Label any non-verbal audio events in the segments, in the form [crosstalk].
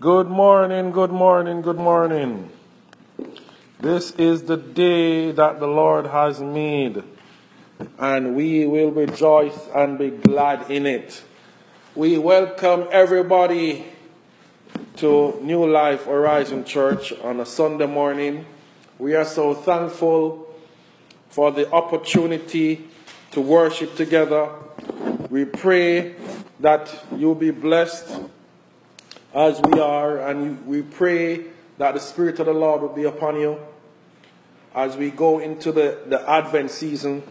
Good morning, good morning, good morning. This is the day that the Lord has made, and we will rejoice and be glad in it. We welcome everybody to New Life Horizon Church on a Sunday morning. We are so thankful for the opportunity to worship together. We pray that you'll be blessed as we are, and we pray that the Spirit of the Lord will be upon you as we go into the, the Advent season.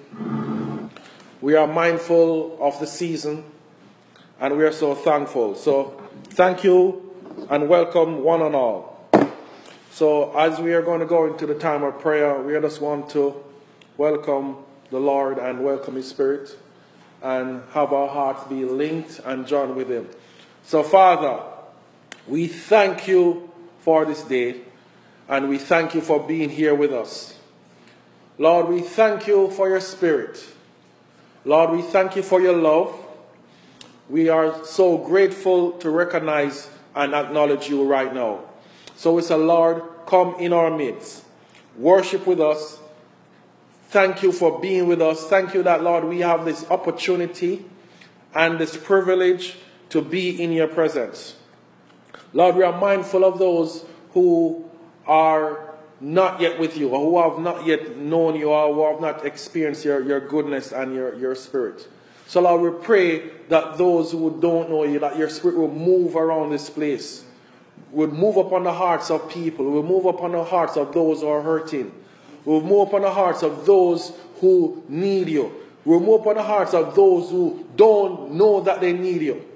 We are mindful of the season and we are so thankful. So, thank you and welcome one and all. So, as we are going to go into the time of prayer, we just want to welcome the Lord and welcome His Spirit and have our hearts be linked and joined with Him. So, Father, we thank you for this day and we thank you for being here with us. Lord, we thank you for your Spirit. Lord, we thank you for your love. We are so grateful to recognize and acknowledge you right now. So it's a Lord, come in our midst. Worship with us. Thank you for being with us. Thank you that, Lord, we have this opportunity and this privilege to be in your presence. Lord, we are mindful of those who are not yet with you, or who have not yet known you, or who have not experienced your, your goodness and your, your spirit. So, Lord, we pray that those who don't know you, that your spirit will move around this place, would move upon the hearts of people, will move upon the hearts of those who are hurting, will move upon the hearts of those who need you, will move upon the hearts of those who don't know that they need you.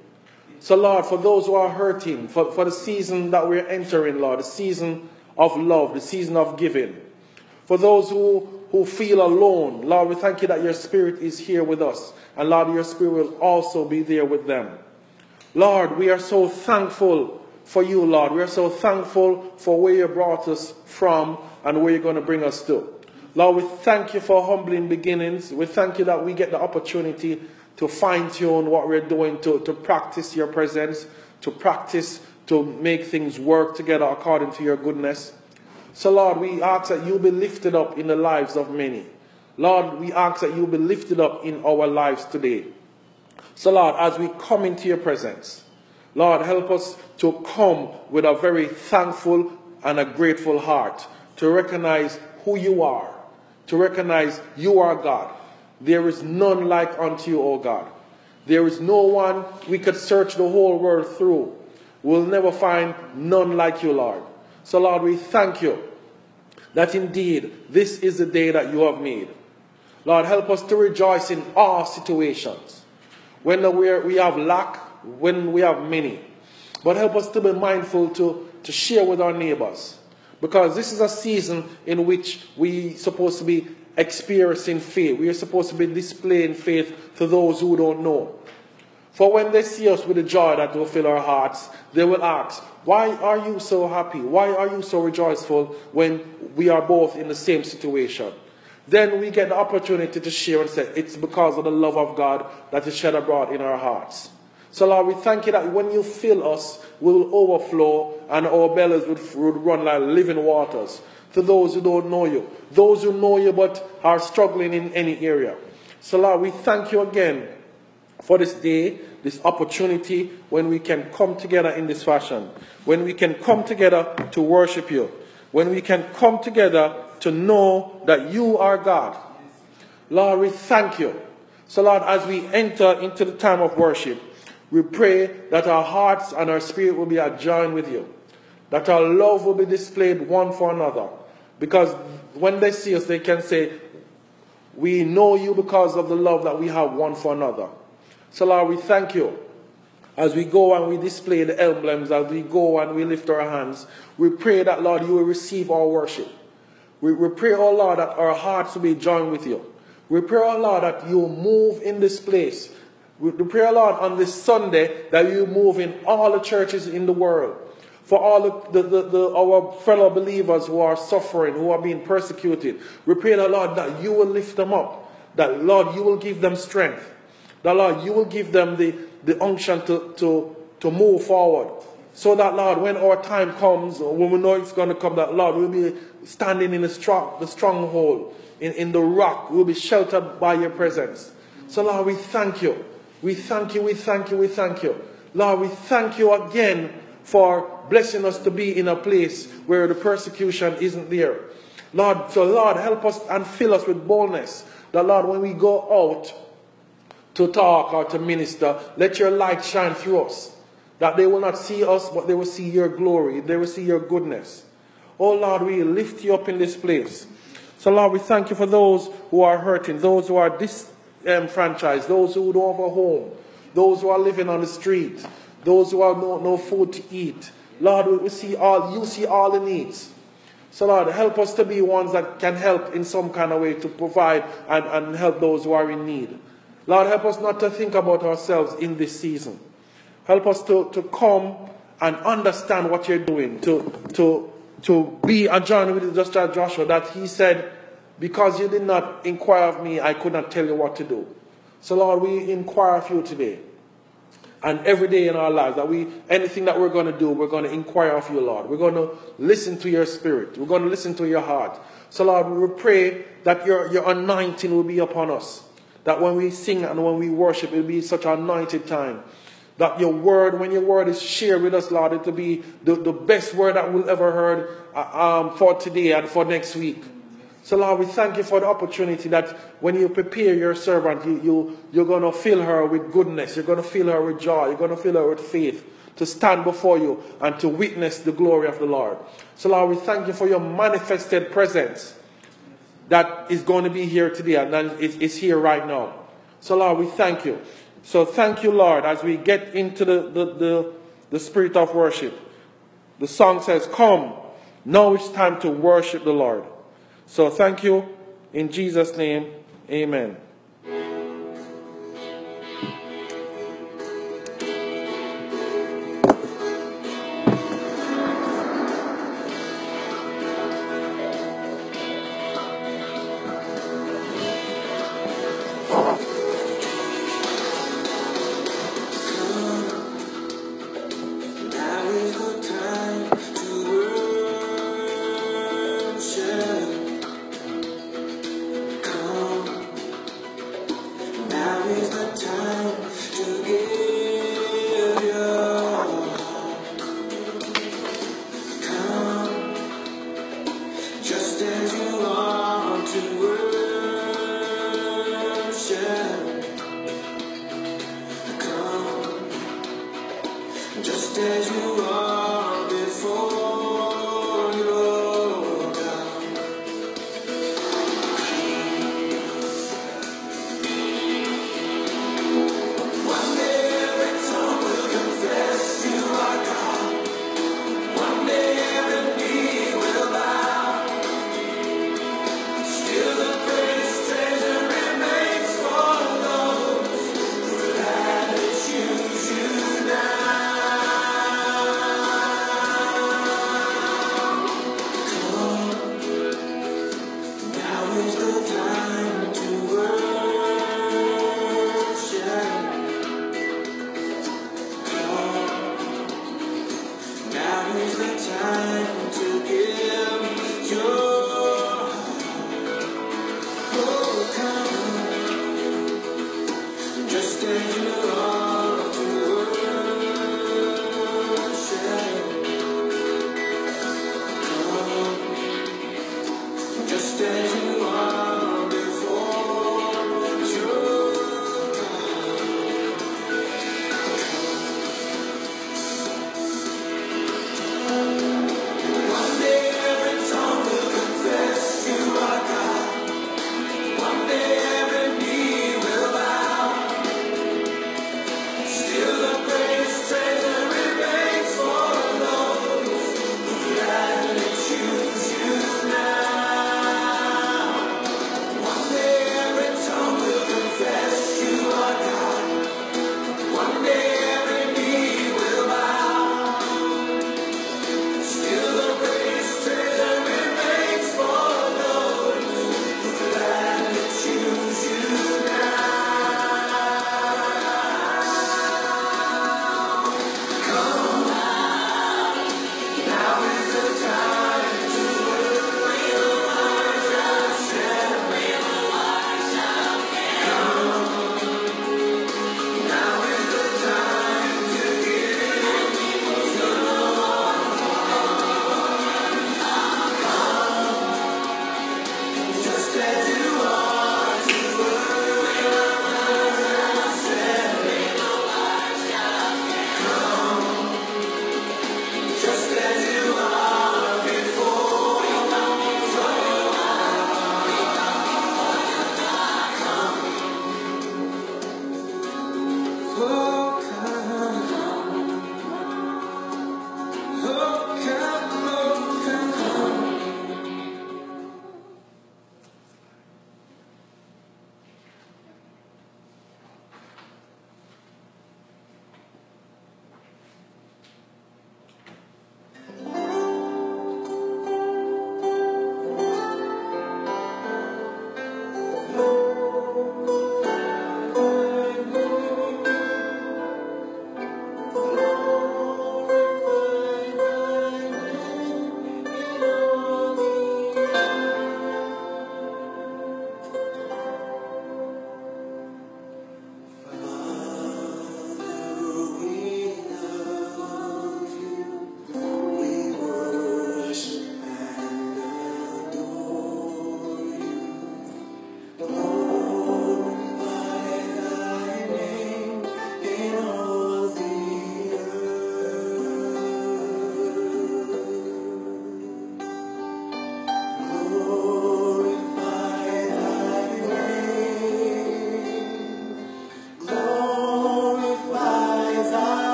So, Lord, for those who are hurting, for, for the season that we're entering, Lord, the season of love, the season of giving, for those who, who feel alone, Lord, we thank you that your Spirit is here with us. And Lord, your Spirit will also be there with them. Lord, we are so thankful for you, Lord. We are so thankful for where you brought us from and where you're going to bring us to. Lord, we thank you for humbling beginnings. We thank you that we get the opportunity to fine tune what we're doing, to, to practice your presence, to practice to make things work together according to your goodness. So, Lord, we ask that you be lifted up in the lives of many. Lord, we ask that you be lifted up in our lives today. So, Lord, as we come into your presence, Lord, help us to come with a very thankful and a grateful heart to recognize who you are, to recognize you are God there is none like unto you, O God. There is no one we could search the whole world through. We'll never find none like you, Lord. So, Lord, we thank you that indeed this is the day that you have made. Lord, help us to rejoice in all situations. When we have lack, when we have many. But help us to be mindful to, to share with our neighbors. Because this is a season in which we supposed to be experiencing faith. We are supposed to be displaying faith to those who don't know. For when they see us with the joy that will fill our hearts, they will ask, Why are you so happy? Why are you so rejoiceful when we are both in the same situation? Then we get the opportunity to share and say, It's because of the love of God that is shed abroad in our hearts. So, Lord, we thank you that when you fill us, we will overflow and our bellies would, would run like living waters to those who don't know you, those who know you but are struggling in any area. So, Lord, we thank you again for this day, this opportunity when we can come together in this fashion, when we can come together to worship you, when we can come together to know that you are God. Lord, we thank you. So, Lord, as we enter into the time of worship, we pray that our hearts and our spirit will be adjoined with you, that our love will be displayed one for another, because when they see us, they can say, We know you because of the love that we have one for another. So, Lord, we thank you. As we go and we display the emblems, as we go and we lift our hands, we pray that, Lord, you will receive our worship. We, we pray, oh Lord, that our hearts will be joined with you. We pray, oh Lord, that you move in this place. We pray, oh Lord, on this Sunday, that you move in all the churches in the world for all the, the, the, our fellow believers who are suffering, who are being persecuted. We pray, the Lord, that you will lift them up. That, Lord, you will give them strength. That, Lord, you will give them the, the unction to, to, to move forward. So that, Lord, when our time comes, when we know it's going to come, that, Lord, we'll be standing in the, strong, the stronghold, in, in the rock. We'll be sheltered by your presence. So, Lord, we thank you. We thank you, we thank you, we thank you. Lord, we thank you again for blessing us to be in a place where the persecution isn't there. Lord, so Lord, help us and fill us with boldness. That Lord, when we go out to talk or to minister, let your light shine through us. That they will not see us, but they will see your glory. They will see your goodness. Oh Lord, we lift you up in this place. So Lord, we thank you for those who are hurting, those who are disenfranchised, um, those who don't have a home, those who are living on the street, those who have no, no food to eat. Lord, we see all, you see all the needs. So, Lord, help us to be ones that can help in some kind of way to provide and, and help those who are in need. Lord, help us not to think about ourselves in this season. Help us to, to come and understand what you're doing, to, to, to be a join with just as Joshua, that he said, Because you did not inquire of me, I could not tell you what to do. So, Lord, we inquire of you today and every day in our lives that we anything that we're going to do we're going to inquire of you lord. We're going to listen to your spirit. We're going to listen to your heart. So lord we pray that your, your anointing will be upon us. That when we sing and when we worship it will be such an anointed time. That your word when your word is shared with us lord it will be the, the best word that we'll ever heard uh, um, for today and for next week so, Lord, we thank you for the opportunity that when you prepare your servant, you, you, you're going to fill her with goodness. You're going to fill her with joy. You're going to fill her with faith to stand before you and to witness the glory of the Lord. So, Lord, we thank you for your manifested presence that is going to be here today and that is here right now. So, Lord, we thank you. So, thank you, Lord, as we get into the, the, the, the spirit of worship. The song says, Come, now it's time to worship the Lord. So thank you. In Jesus' name, amen.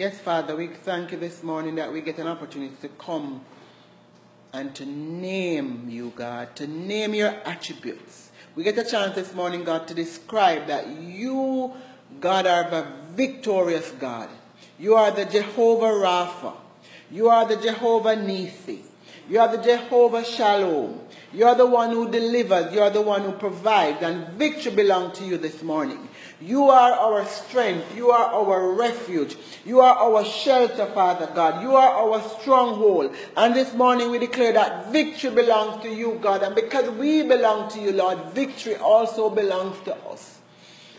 Yes, Father, we thank you this morning that we get an opportunity to come and to name you, God, to name your attributes. We get a chance this morning, God, to describe that you, God, are the victorious God. You are the Jehovah Rapha. You are the Jehovah Nissi. You are the Jehovah Shalom. You are the one who delivers. You are the one who provides. And victory belongs to you this morning. You are our strength. You are our refuge. You are our shelter, Father God. You are our stronghold. And this morning we declare that victory belongs to you, God. And because we belong to you, Lord, victory also belongs to us.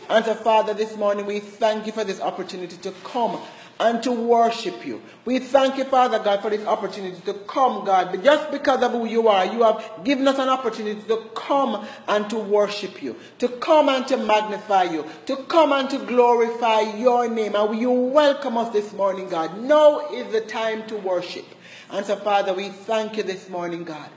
And so, Father, this morning we thank you for this opportunity to come and to worship you. We thank you, Father God, for this opportunity to come, God. But just because of who you are, you have given us an opportunity to come and to worship you, to come and to magnify you, to come and to glorify your name. And you welcome us this morning, God. Now is the time to worship. And so, Father, we thank you this morning, God.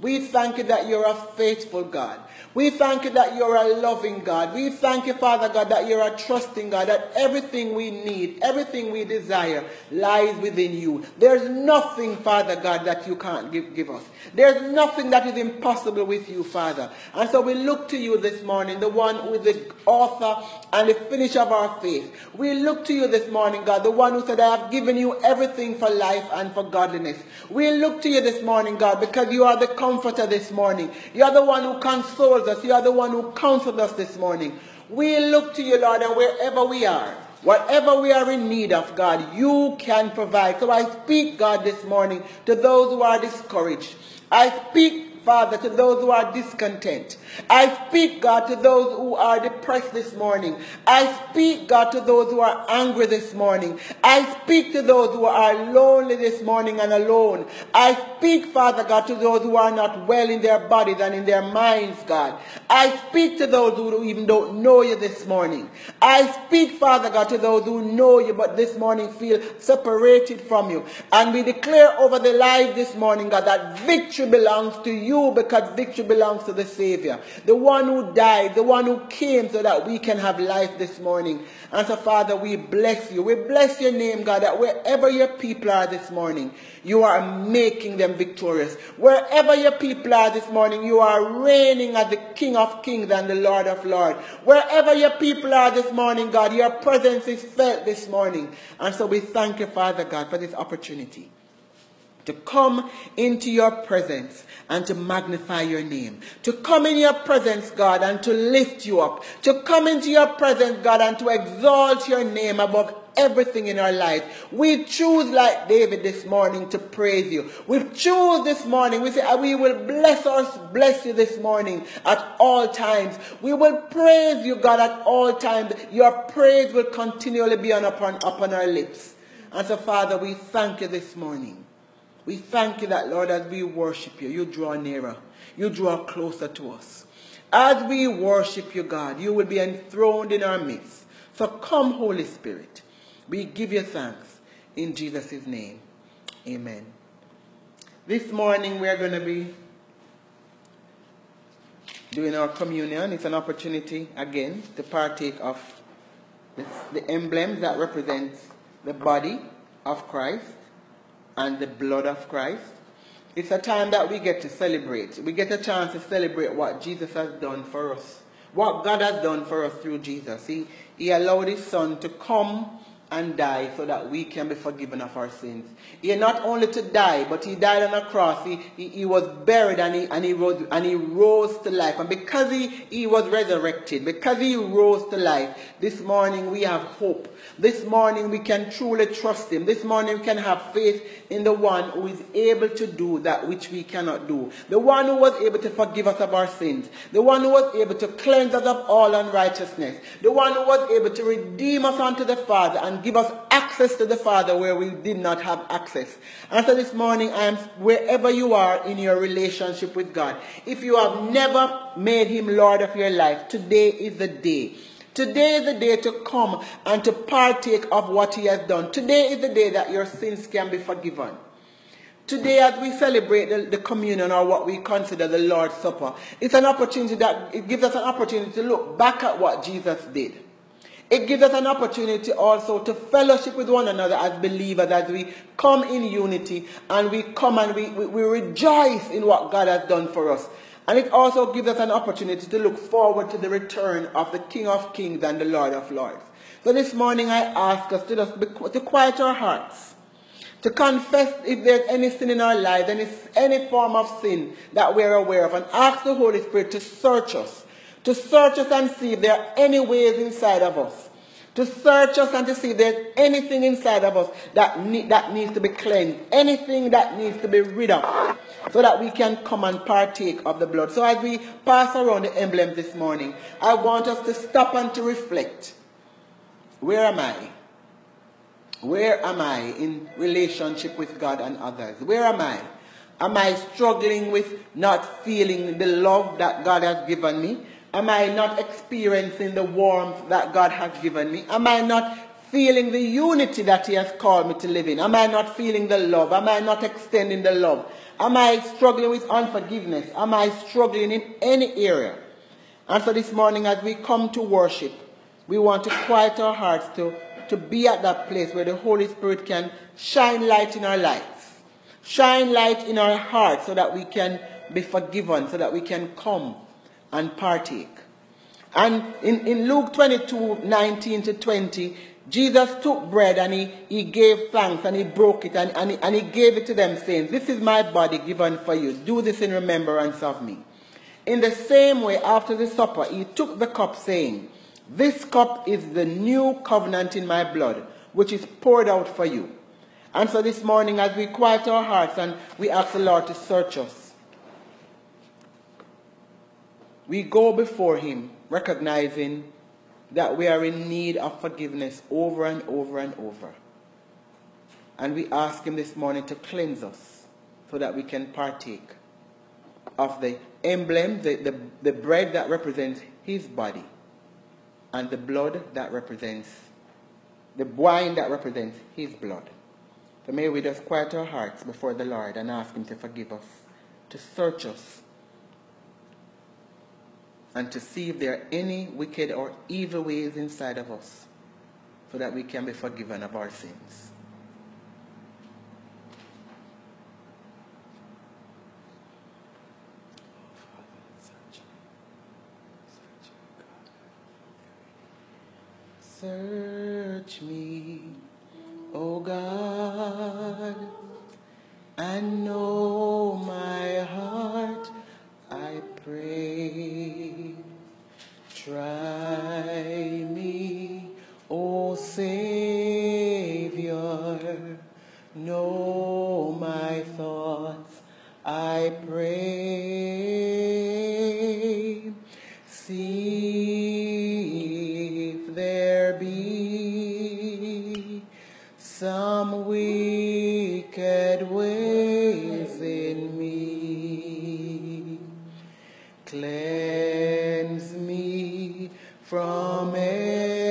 We thank you that you're a faithful God. We thank you that you're a loving God. We thank you, Father God, that you're a trusting God, that everything we need, everything we desire lies within you. There's nothing, Father God, that you can't give, give us. There's nothing that is impossible with you, Father. And so we look to you this morning, the one with the author and the finisher of our faith. We look to you this morning, God, the one who said, I have given you everything for life and for godliness. We look to you this morning, God, because you are the comforter this morning. You are the one who consoles us. You are the one who counseled us this morning. We look to you, Lord, and wherever we are, whatever we are in need of, God, you can provide. So I speak, God, this morning to those who are discouraged. I speak Father, to those who are discontent. I speak, God, to those who are depressed this morning. I speak, God, to those who are angry this morning. I speak to those who are lonely this morning and alone. I speak, Father God, to those who are not well in their bodies and in their minds, God. I speak to those who even don't know you this morning. I speak, Father God, to those who know you but this morning feel separated from you. And we declare over the life this morning, God, that victory belongs to you you because victory belongs to the Savior, the one who died, the one who came so that we can have life this morning. And so, Father, we bless you. We bless your name, God, that wherever your people are this morning, you are making them victorious. Wherever your people are this morning, you are reigning as the King of kings and the Lord of lords. Wherever your people are this morning, God, your presence is felt this morning. And so we thank you, Father God, for this opportunity to come into your presence and to magnify your name. To come in your presence, God, and to lift you up. To come into your presence, God, and to exalt your name above everything in our life. We choose like David this morning to praise you. We choose this morning. We say uh, we will bless us, bless you this morning at all times. We will praise you, God, at all times. Your praise will continually be on upon, upon our lips. And so, Father, we thank you this morning. We thank you that, Lord, as we worship you, you draw nearer. You draw closer to us. As we worship you, God, you will be enthroned in our midst. So come, Holy Spirit. We give you thanks in Jesus' name. Amen. This morning we are going to be doing our communion. It's an opportunity, again, to partake of the emblem that represents the body of Christ and the blood of Christ. It's a time that we get to celebrate. We get a chance to celebrate what Jesus has done for us. What God has done for us through Jesus. He, he allowed his son to come and die so that we can be forgiven of our sins. He not only to die, but he died on a cross. He, he, he, was buried and he, and, he rose, and he rose to life. And because he, he was resurrected, because he rose to life, this morning we have hope. This morning we can truly trust him. This morning we can have faith in the one who is able to do that which we cannot do. The one who was able to forgive us of our sins. The one who was able to cleanse us of all unrighteousness. The one who was able to redeem us unto the Father and give us access to the Father where we did not have access. And so this morning, I am wherever you are in your relationship with God. If you have never made him Lord of your life, today is the day. Today is the day to come and to partake of what he has done. Today is the day that your sins can be forgiven. Today, as we celebrate the, the, communion or what we consider the Lord's Supper, it's an opportunity that it gives us an opportunity to look back at what Jesus did. It gives us an opportunity also to fellowship with one another as believers as we come in unity and we come and we, we, we rejoice in what God has done for us. And it also gives us an opportunity to look forward to the return of the King of Kings and the Lord of Lords. So this morning I ask us to just be, to quiet our hearts, to confess if there's any sin in our lives, any, any form of sin that we're aware of, and ask the Holy Spirit to search us, to search us and see if there are any ways inside of us to search us and to see if there's anything inside of us that, that needs to be cleansed, anything that needs to be rid of, so that we can come and partake of the blood. So as we pass around the emblem this morning, I want us to stop and to reflect. Where am I? Where am I in relationship with God and others? Where am I? Am I struggling with not feeling the love that God has given me? Am I not experiencing the warmth that God has given me? Am I not feeling the unity that He has called me to live in? Am I not feeling the love? Am I not extending the love? Am I struggling with unforgiveness? Am I struggling in any area? And so this morning, as we come to worship, we want to quiet our hearts to, to be at that place where the Holy Spirit can shine light in our lives, shine light in our hearts so that we can be forgiven, so that we can come and partake. And in, in Luke 22 19 to 20, Jesus took bread and he, he gave thanks and he broke it and, and, he, and he gave it to them, saying, This is my body given for you. Do this in remembrance of me. In the same way, after the supper, he took the cup, saying, This cup is the new covenant in my blood, which is poured out for you. And so this morning, as we quiet our hearts and we ask the Lord to search us, we go before Him recognizing that we are in need of forgiveness over and over and over. And we ask Him this morning to cleanse us so that we can partake of the emblem, the, the, the bread that represents His body, and the blood that represents, the wine that represents His blood. So may we just quiet our hearts before the Lord and ask Him to forgive us, to search us, and to see if there are any wicked or evil ways inside of us so that we can be forgiven of our sins. Search me, O God, and know my heart I pray. Try me, O Savior, know my thoughts, I pray. See if there be some wicked ways Cleanse me from every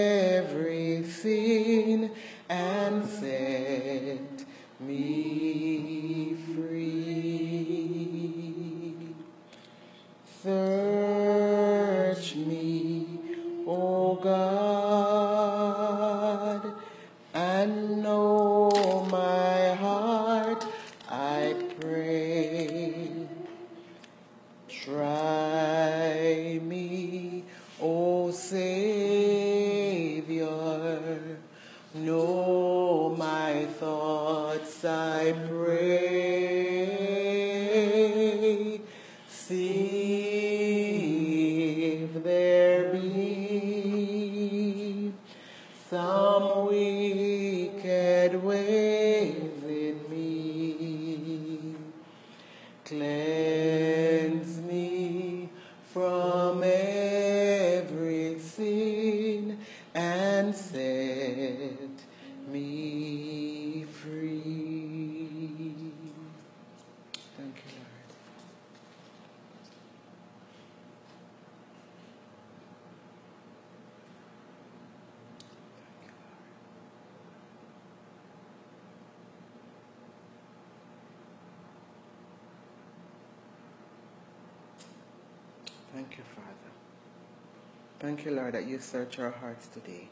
Thank you, Lord, that you search our hearts today.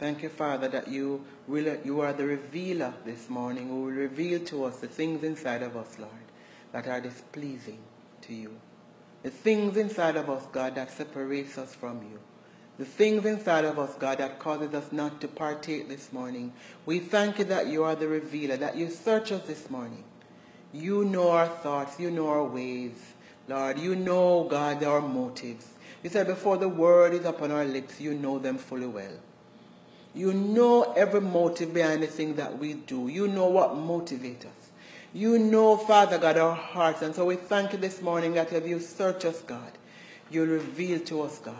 Thank you, Father, that you, will, you are the revealer this morning who will reveal to us the things inside of us, Lord, that are displeasing to you. The things inside of us, God, that separates us from you. The things inside of us, God, that causes us not to partake this morning. We thank you that you are the revealer, that you search us this morning. You know our thoughts, you know our ways. Lord, you know, God, our motives. You said before the word is upon our lips, you know them fully well. You know every motive behind the thing that we do. You know what motivates us. You know, Father God, our hearts. And so we thank you this morning that if you search us, God, you reveal to us, God.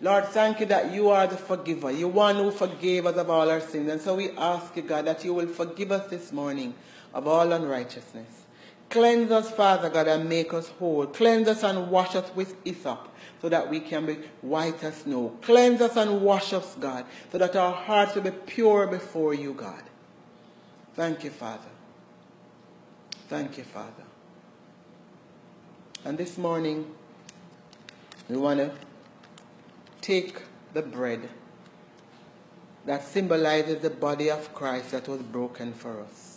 Lord, thank you that you are the forgiver. You one who forgave us of all our sins. And so we ask you, God, that you will forgive us this morning of all unrighteousness. Cleanse us, Father God, and make us whole. Cleanse us and wash us with hyssop so that we can be white as snow. Cleanse us and wash us, God, so that our hearts will be pure before you, God. Thank you, Father. Thank you, Father. And this morning, we want to take the bread that symbolizes the body of Christ that was broken for us.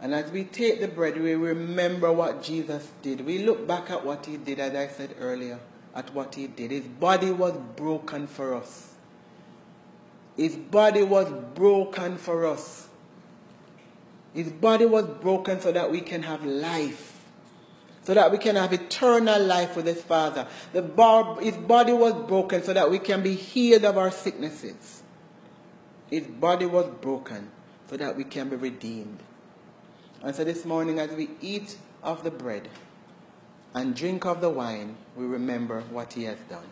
And as we take the bread, we remember what Jesus did. We look back at what he did, as I said earlier, at what he did. His body was broken for us. His body was broken for us. His body was broken so that we can have life. So that we can have eternal life with his Father. The bar, his body was broken so that we can be healed of our sicknesses. His body was broken so that we can be redeemed. And so this morning, as we eat of the bread and drink of the wine, we remember what he has done.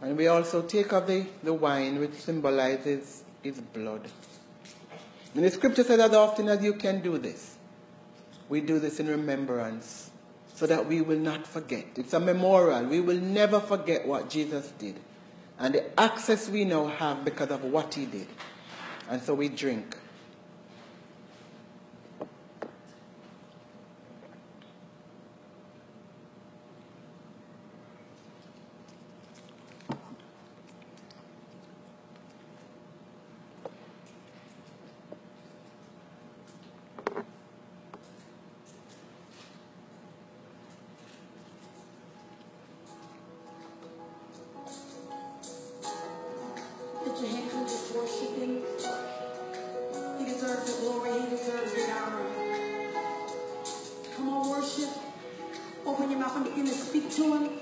And we also take of the, the wine which symbolizes his blood. And the scripture says as often as you can do this, we do this in remembrance so that we will not forget. It's a memorial. We will never forget what Jesus did and the access we now have because of what he did. And so we drink. You.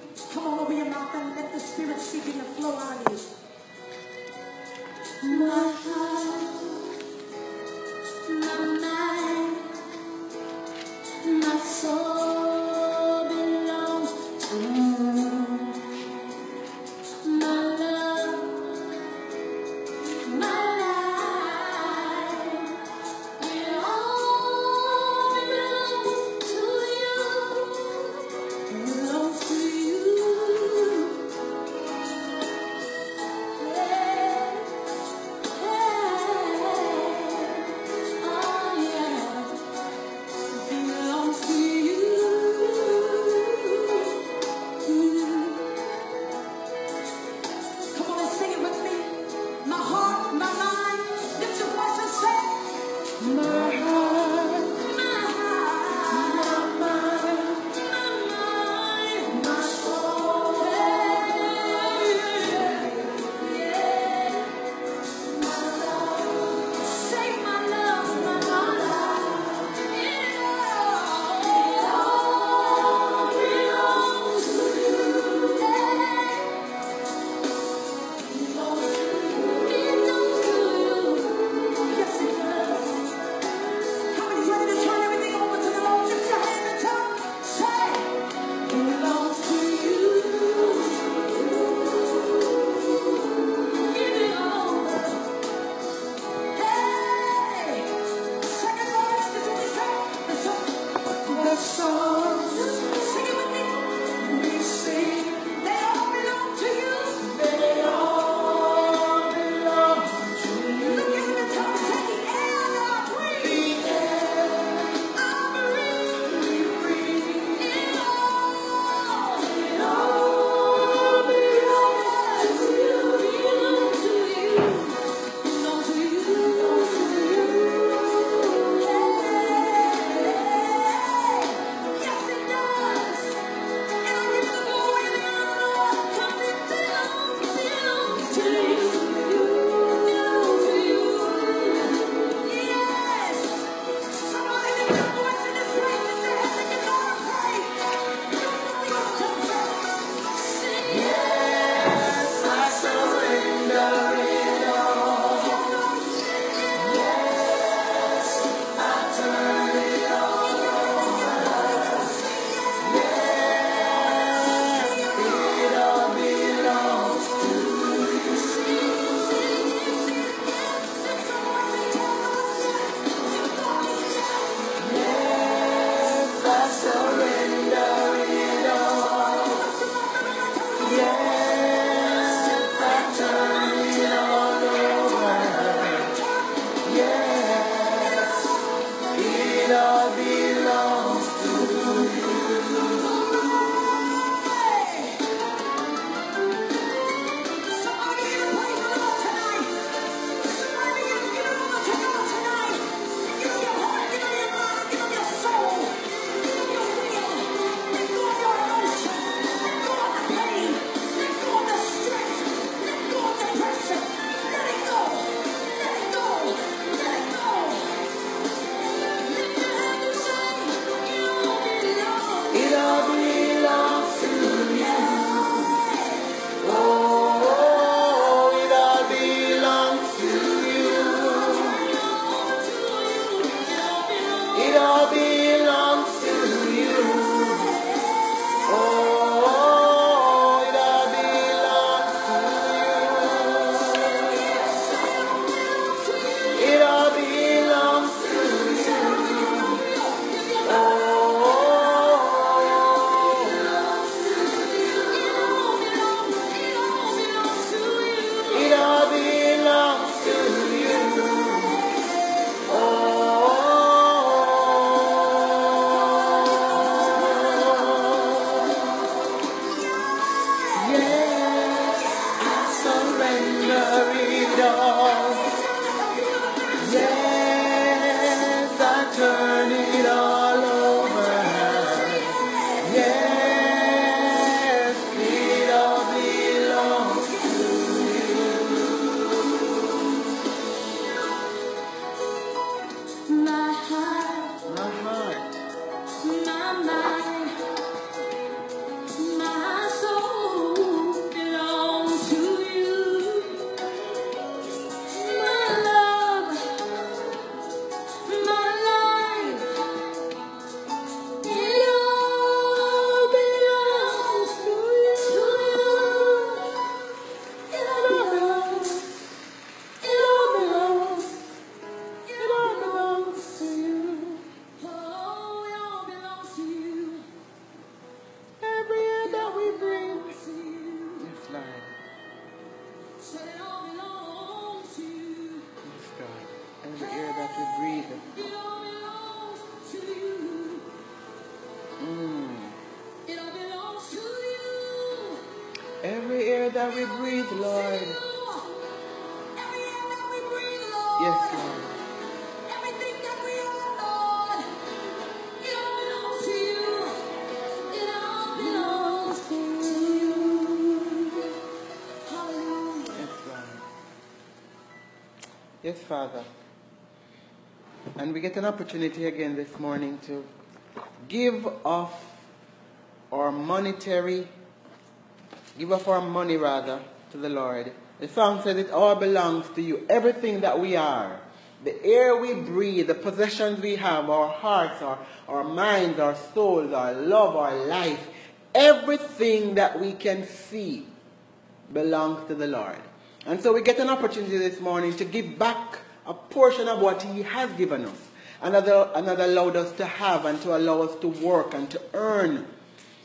Yes, Father. And we get an opportunity again this morning to give off our monetary, give off our money rather to the Lord. The song says it all belongs to you. Everything that we are, the air we breathe, the possessions we have, our hearts, our, our minds, our souls, our love, our life, everything that we can see belongs to the Lord. And so we get an opportunity this morning to give back a portion of what He has given us. Another, another allowed us to have and to allow us to work and to earn.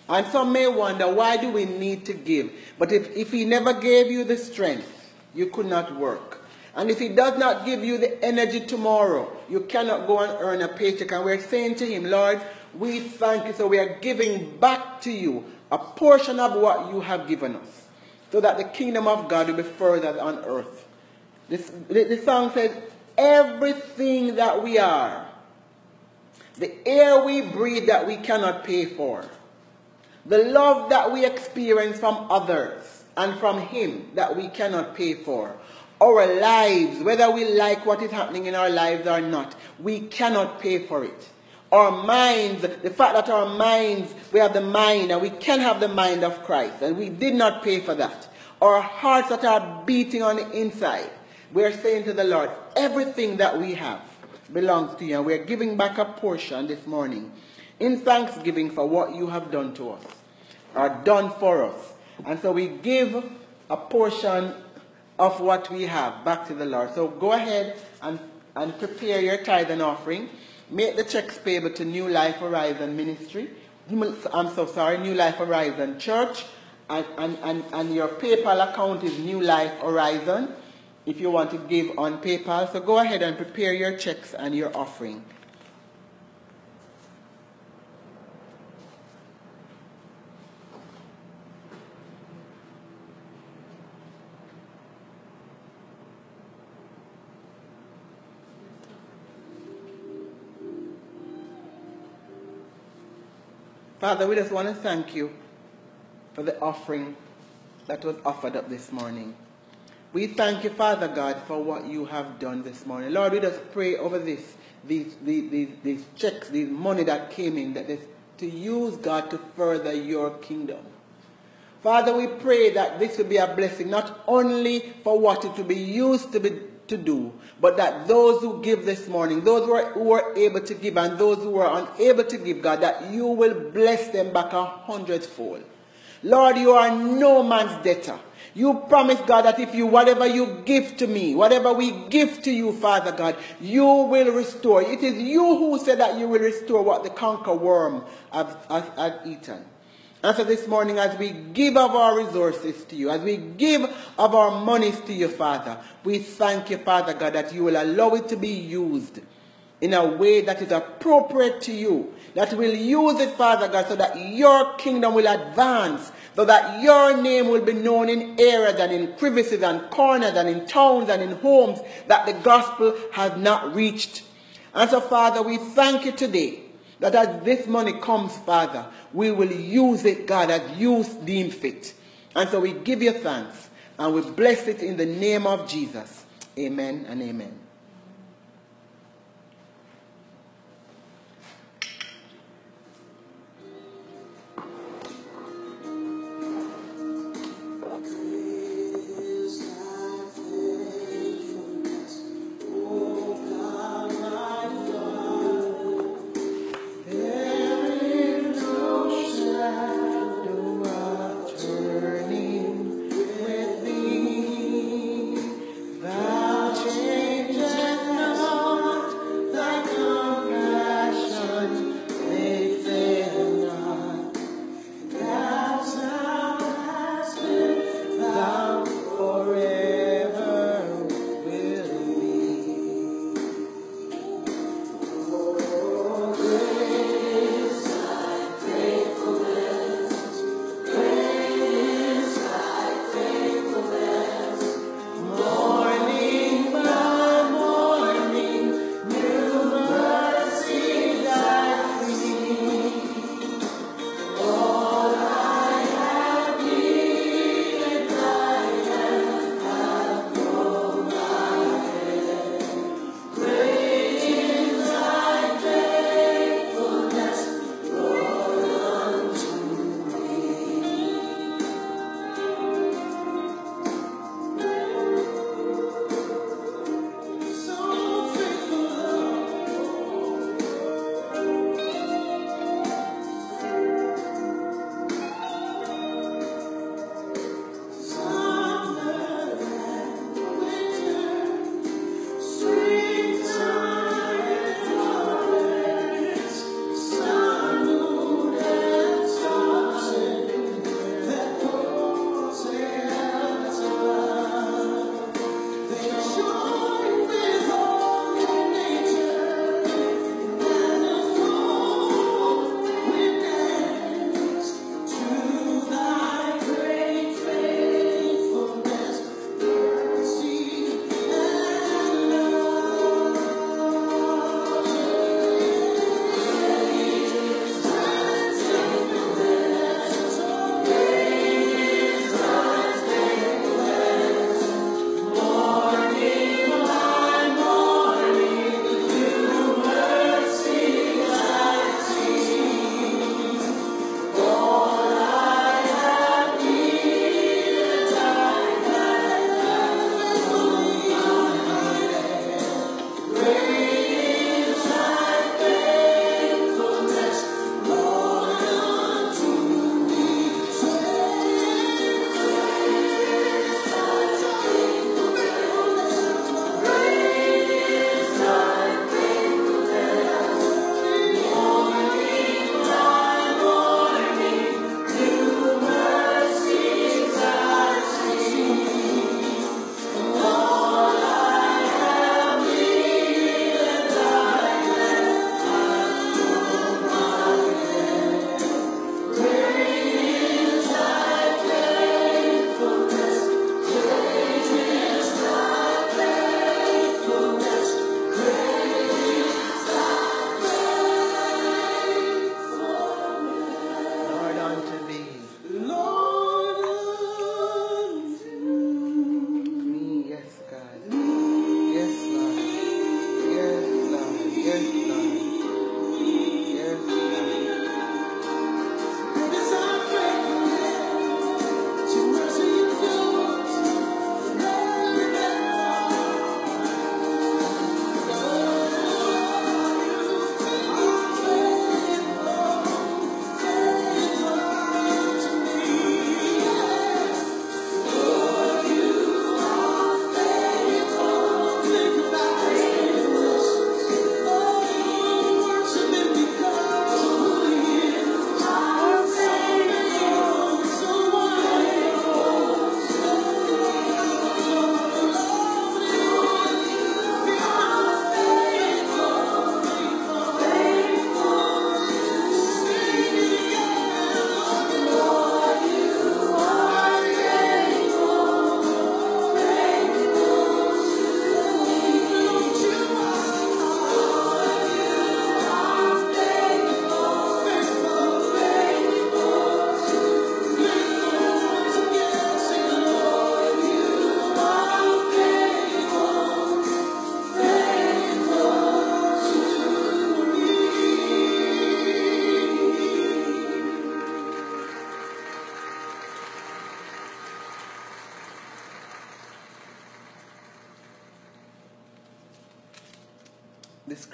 And some may wonder, why do we need to give? But if, if He never gave you the strength, you could not work. And if He does not give you the energy tomorrow, you cannot go and earn a paycheck. And we're saying to Him, Lord, we thank you. So we are giving back to you a portion of what you have given us so that the kingdom of God will be furthered on earth. This, the, song says, everything that we are, the air we breathe that we cannot pay for, the love that we experience from others and from Him that we cannot pay for, our lives, whether we like what is happening in our lives or not, we cannot pay for it. Our minds, the fact that our minds, we have the mind and we can have the mind of Christ, and we did not pay for that. Our hearts that are beating on the inside, we are saying to the Lord, everything that we have belongs to you, and we are giving back a portion this morning in thanksgiving for what you have done to us, or done for us. And so we give a portion of what we have back to the Lord. So go ahead and, and prepare your tithe and offering. Make the checks payable to New Life Horizon Ministry. I'm so sorry, New Life Horizon Church. And, and, and, and your PayPal account is New Life Horizon if you want to give on PayPal. So go ahead and prepare your checks and your offering. Father, we just want to thank you for the offering that was offered up this morning. We thank you, Father God, for what you have done this morning. Lord, we just pray over this, these, these, these, these checks, these money that came in, that is to use, God, to further your kingdom. Father, we pray that this will be a blessing, not only for what it will be used to be to do, but that those who give this morning, those who are, who are able to give and those who are unable to give, God, that you will bless them back a hundredfold. Lord, you are no man's debtor. You promise, God, that if you, whatever you give to me, whatever we give to you, Father God, you will restore. It is you who said that you will restore what the cankerworm has, has, has eaten. And so this morning, as we give of our resources to you, as we give of our monies to you, Father, we thank you, Father God, that you will allow it to be used in a way that is appropriate to you, that we'll use it, Father God, so that your kingdom will advance, so that your name will be known in areas and in crevices and corners and in towns and in homes that the gospel has not reached. And so, Father, we thank you today that as this money comes, Father, we will use it, God, as you deem fit. And so we give you thanks and we bless it in the name of Jesus. Amen and amen.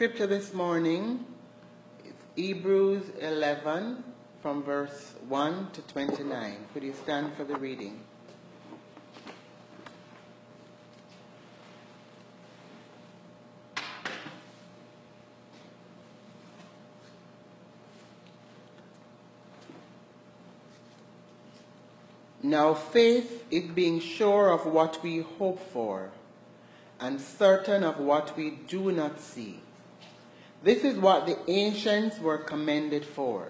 Scripture this morning is Hebrews 11 from verse 1 to 29. Could you stand for the reading? Now faith is being sure of what we hope for and certain of what we do not see. This is what the ancients were commended for.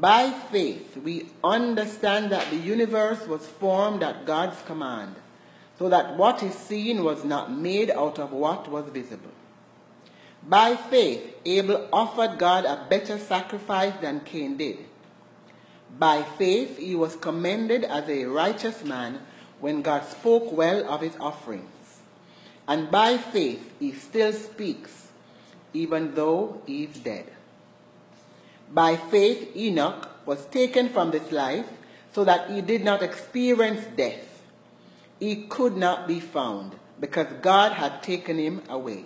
By faith, we understand that the universe was formed at God's command, so that what is seen was not made out of what was visible. By faith, Abel offered God a better sacrifice than Cain did. By faith, he was commended as a righteous man when God spoke well of his offerings. And by faith, he still speaks, even though he is dead. By faith, Enoch was taken from this life so that he did not experience death. He could not be found because God had taken him away.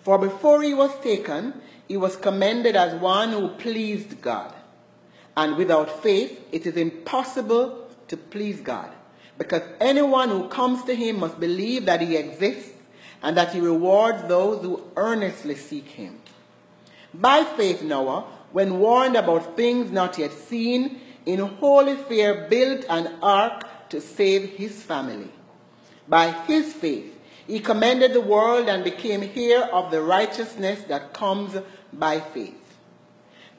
For before he was taken, he was commended as one who pleased God. And without faith, it is impossible to please God. Because anyone who comes to him must believe that he exists and that he rewards those who earnestly seek him. By faith, Noah, when warned about things not yet seen, in holy fear built an ark to save his family. By his faith, he commended the world and became heir of the righteousness that comes by faith.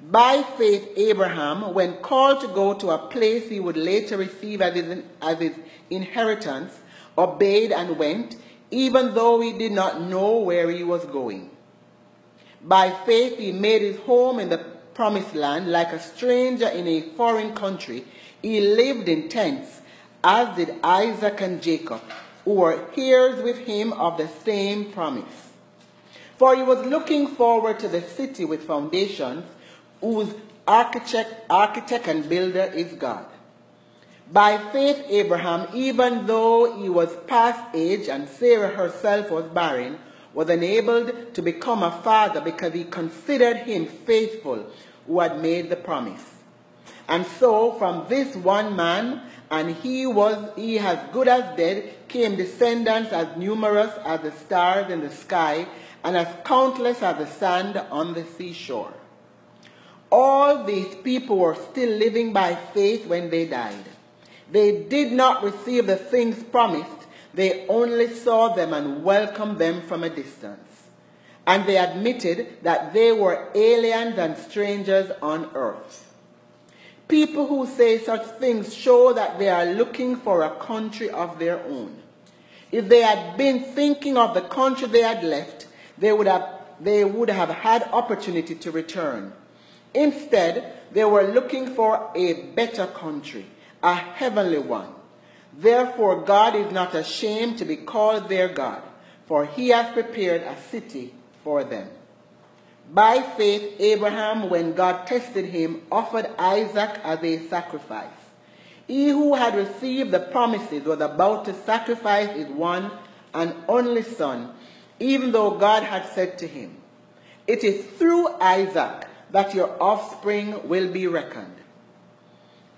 By faith, Abraham, when called to go to a place he would later receive as his, as his inheritance, obeyed and went, even though he did not know where he was going. By faith, he made his home in the promised land like a stranger in a foreign country. He lived in tents, as did Isaac and Jacob, who were heirs with him of the same promise. For he was looking forward to the city with foundations whose architect, architect and builder is God. By faith, Abraham, even though he was past age and Sarah herself was barren, was enabled to become a father because he considered him faithful who had made the promise. And so, from this one man, and he was he as good as dead, came descendants as numerous as the stars in the sky, and as countless as the sand on the seashore. All these people were still living by faith when they died. They did not receive the things promised, they only saw them and welcomed them from a distance. And they admitted that they were aliens and strangers on earth. People who say such things show that they are looking for a country of their own. If they had been thinking of the country they had left, they would have, they would have had opportunity to return. Instead, they were looking for a better country, a heavenly one. Therefore, God is not ashamed to be called their God, for he has prepared a city for them. By faith, Abraham, when God tested him, offered Isaac as a sacrifice. He who had received the promises was about to sacrifice his one and only son, even though God had said to him, It is through Isaac that your offspring will be reckoned.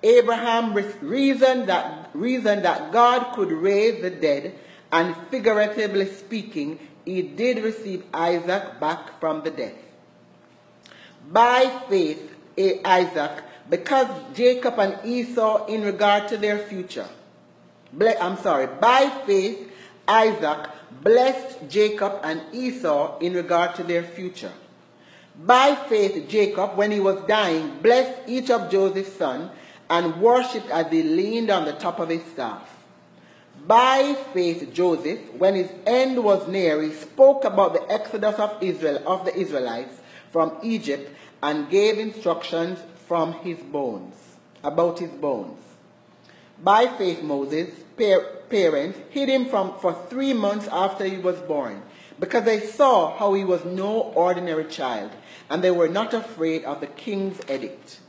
Abraham reasoned that, reasoned that God could raise the dead, and figuratively speaking, he did receive Isaac back from the dead. By faith, Isaac, because Jacob and Esau, in regard to their future, I'm sorry, by faith, Isaac blessed Jacob and Esau in regard to their future. By faith, Jacob, when he was dying, blessed each of Joseph's sons and worshipped as he leaned on the top of his staff. By faith, Joseph, when his end was near, he spoke about the exodus of Israel, of the Israelites from Egypt, and gave instructions from his bones, about his bones. By faith, Moses' parents hid him from, for three months after he was born, because they saw how he was no ordinary child, and they were not afraid of the king's edict.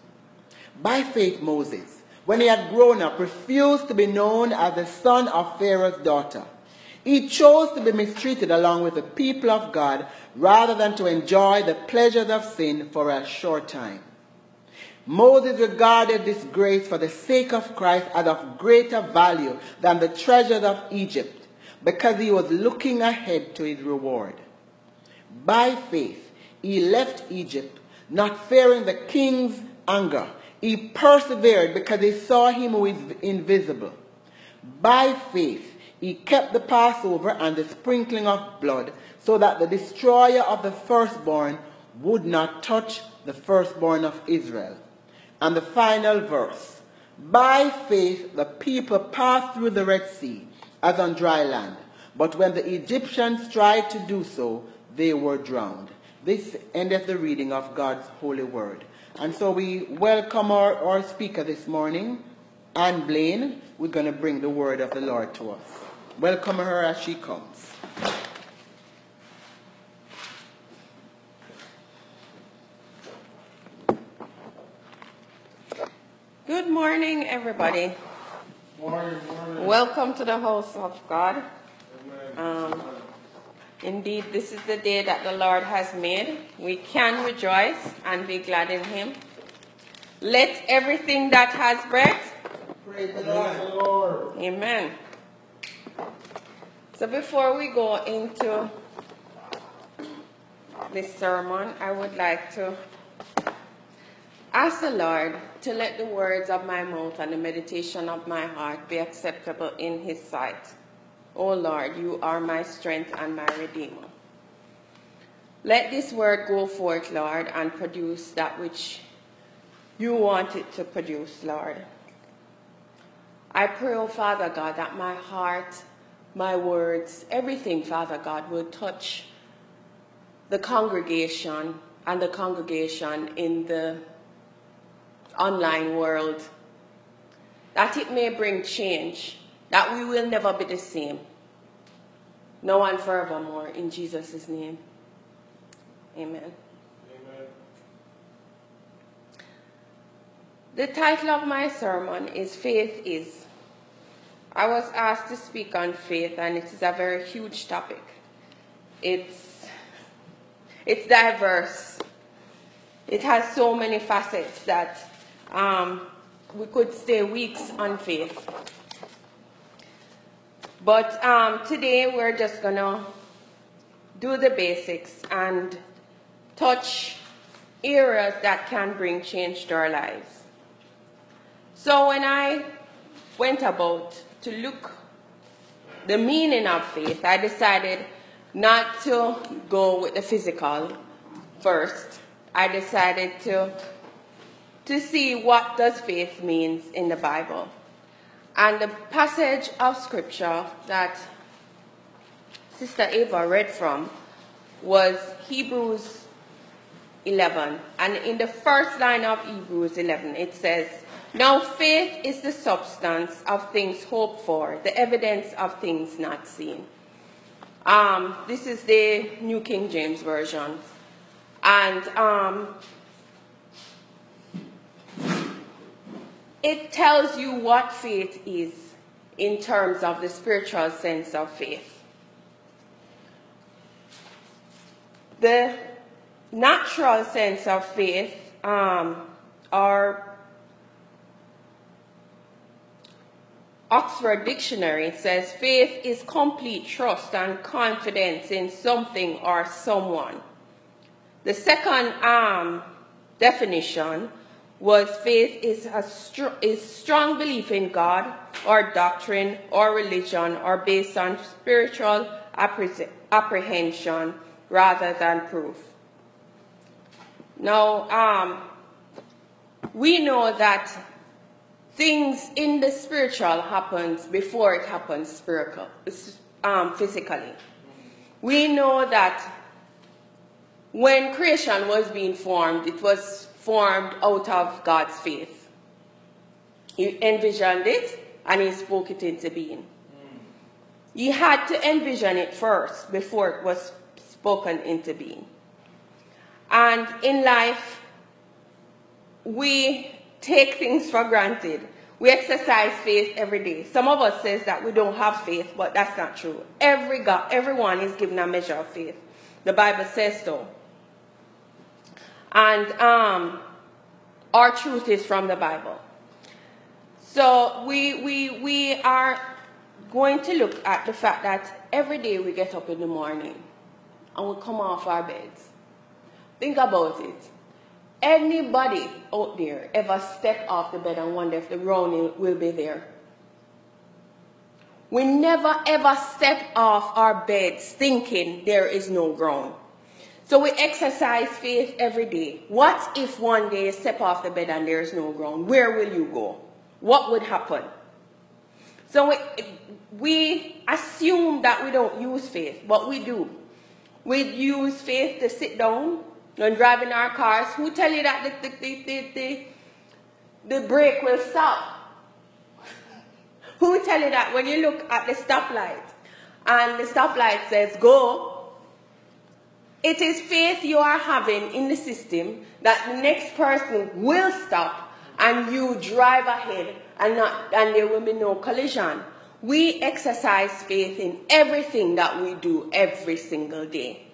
By faith, Moses, when he had grown up, refused to be known as the son of Pharaoh's daughter. He chose to be mistreated along with the people of God rather than to enjoy the pleasures of sin for a short time. Moses regarded this grace for the sake of Christ as of greater value than the treasures of Egypt because he was looking ahead to his reward. By faith, he left Egypt, not fearing the king's anger. He persevered because he saw him who is invisible. By faith, he kept the Passover and the sprinkling of blood so that the destroyer of the firstborn would not touch the firstborn of Israel. And the final verse By faith, the people passed through the Red Sea as on dry land. But when the Egyptians tried to do so, they were drowned. This endeth the reading of God's holy word. And so we welcome our, our speaker this morning, Ann Blaine. We're going to bring the word of the Lord to us. Welcome her as she comes. Good morning, everybody. Morning, morning. Welcome to the house of God. Um, indeed, this is the day that the Lord has made. We can rejoice and be glad in Him. Let everything that has breath, Praise the Lord. Amen. So before we go into this sermon, I would like to ask the Lord to let the words of my mouth and the meditation of my heart be acceptable in His sight. O Lord, you are my strength and my redeemer. Let this word go forth, Lord, and produce that which you want it to produce, Lord. I pray, oh Father God, that my heart, my words, everything, Father God, will touch the congregation and the congregation in the online world. That it may bring change, that we will never be the same. No and forevermore, in Jesus' name. Amen. Amen. The title of my sermon is Faith Is. I was asked to speak on faith, and it is a very huge topic. It's, it's diverse. It has so many facets that um, we could stay weeks on faith. But um, today we're just to do the basics and touch areas that can bring change to our lives. So when I went about to look the meaning of faith, I decided not to go with the physical first. I decided to to see what does faith means in the Bible. And the passage of scripture that Sister Ava read from was Hebrews 11. And in the first line of Hebrews 11, it says, Now faith is the substance of things hoped for, the evidence of things not seen. Um, this is the New King James Version. And um, it tells you what faith is in terms of the spiritual sense of faith. The natural sense of faith, um, or Oxford Dictionary says faith is complete trust and confidence in something or someone. The second um, definition was faith is a str- is strong belief in God or doctrine or religion or based on spiritual appre- apprehension rather than proof. Now, um, we know that things in the spiritual happens before it happens spiritual, um, physically. We know that when creation was being formed, it was formed out of God's faith. He envisioned it and he spoke it into being. He had to envision it first before it was spoken into being. And in life, we take things for granted. We exercise faith every day. Some of us says that we don't have faith, but that's not true. Every God, everyone is given a measure of faith. The Bible says so. And um, our truth is from the Bible. So we, we, we are going to look at the fact that every day we get up in the morning and we come off our beds. Think about it. Anybody out there ever step off the bed and wonder if the ground will be there? We never ever step off our beds thinking there is no ground. So we exercise faith every day. What if one day you step off the bed and there is no ground? Where will you go? What would happen? So we, we assume that we don't use faith, but we do. We use faith to sit down when driving our cars. Who tell you that the, the, the, the, the brake will stop? [laughs] Who tell you that when you look at the stoplight and the stoplight says go, it is faith you are having in the system that the next person will stop and you drive ahead and, not, and there will be no collision. We exercise faith in everything that we do every single day.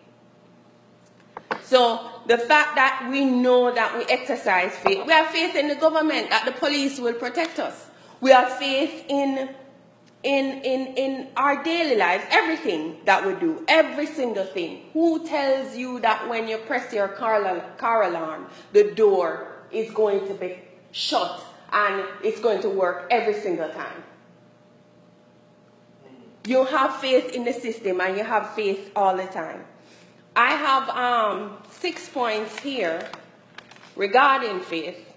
So the fact that we know that we exercise faith, we have faith in the government that the police will protect us. We have faith in in, in, in our daily lives, everything that we do, every single thing. Who tells you that when you press your car, car alarm, the door is going to be shut and it's going to work every single time? You have faith in the system and you have faith all the time. I have um, six points here regarding faith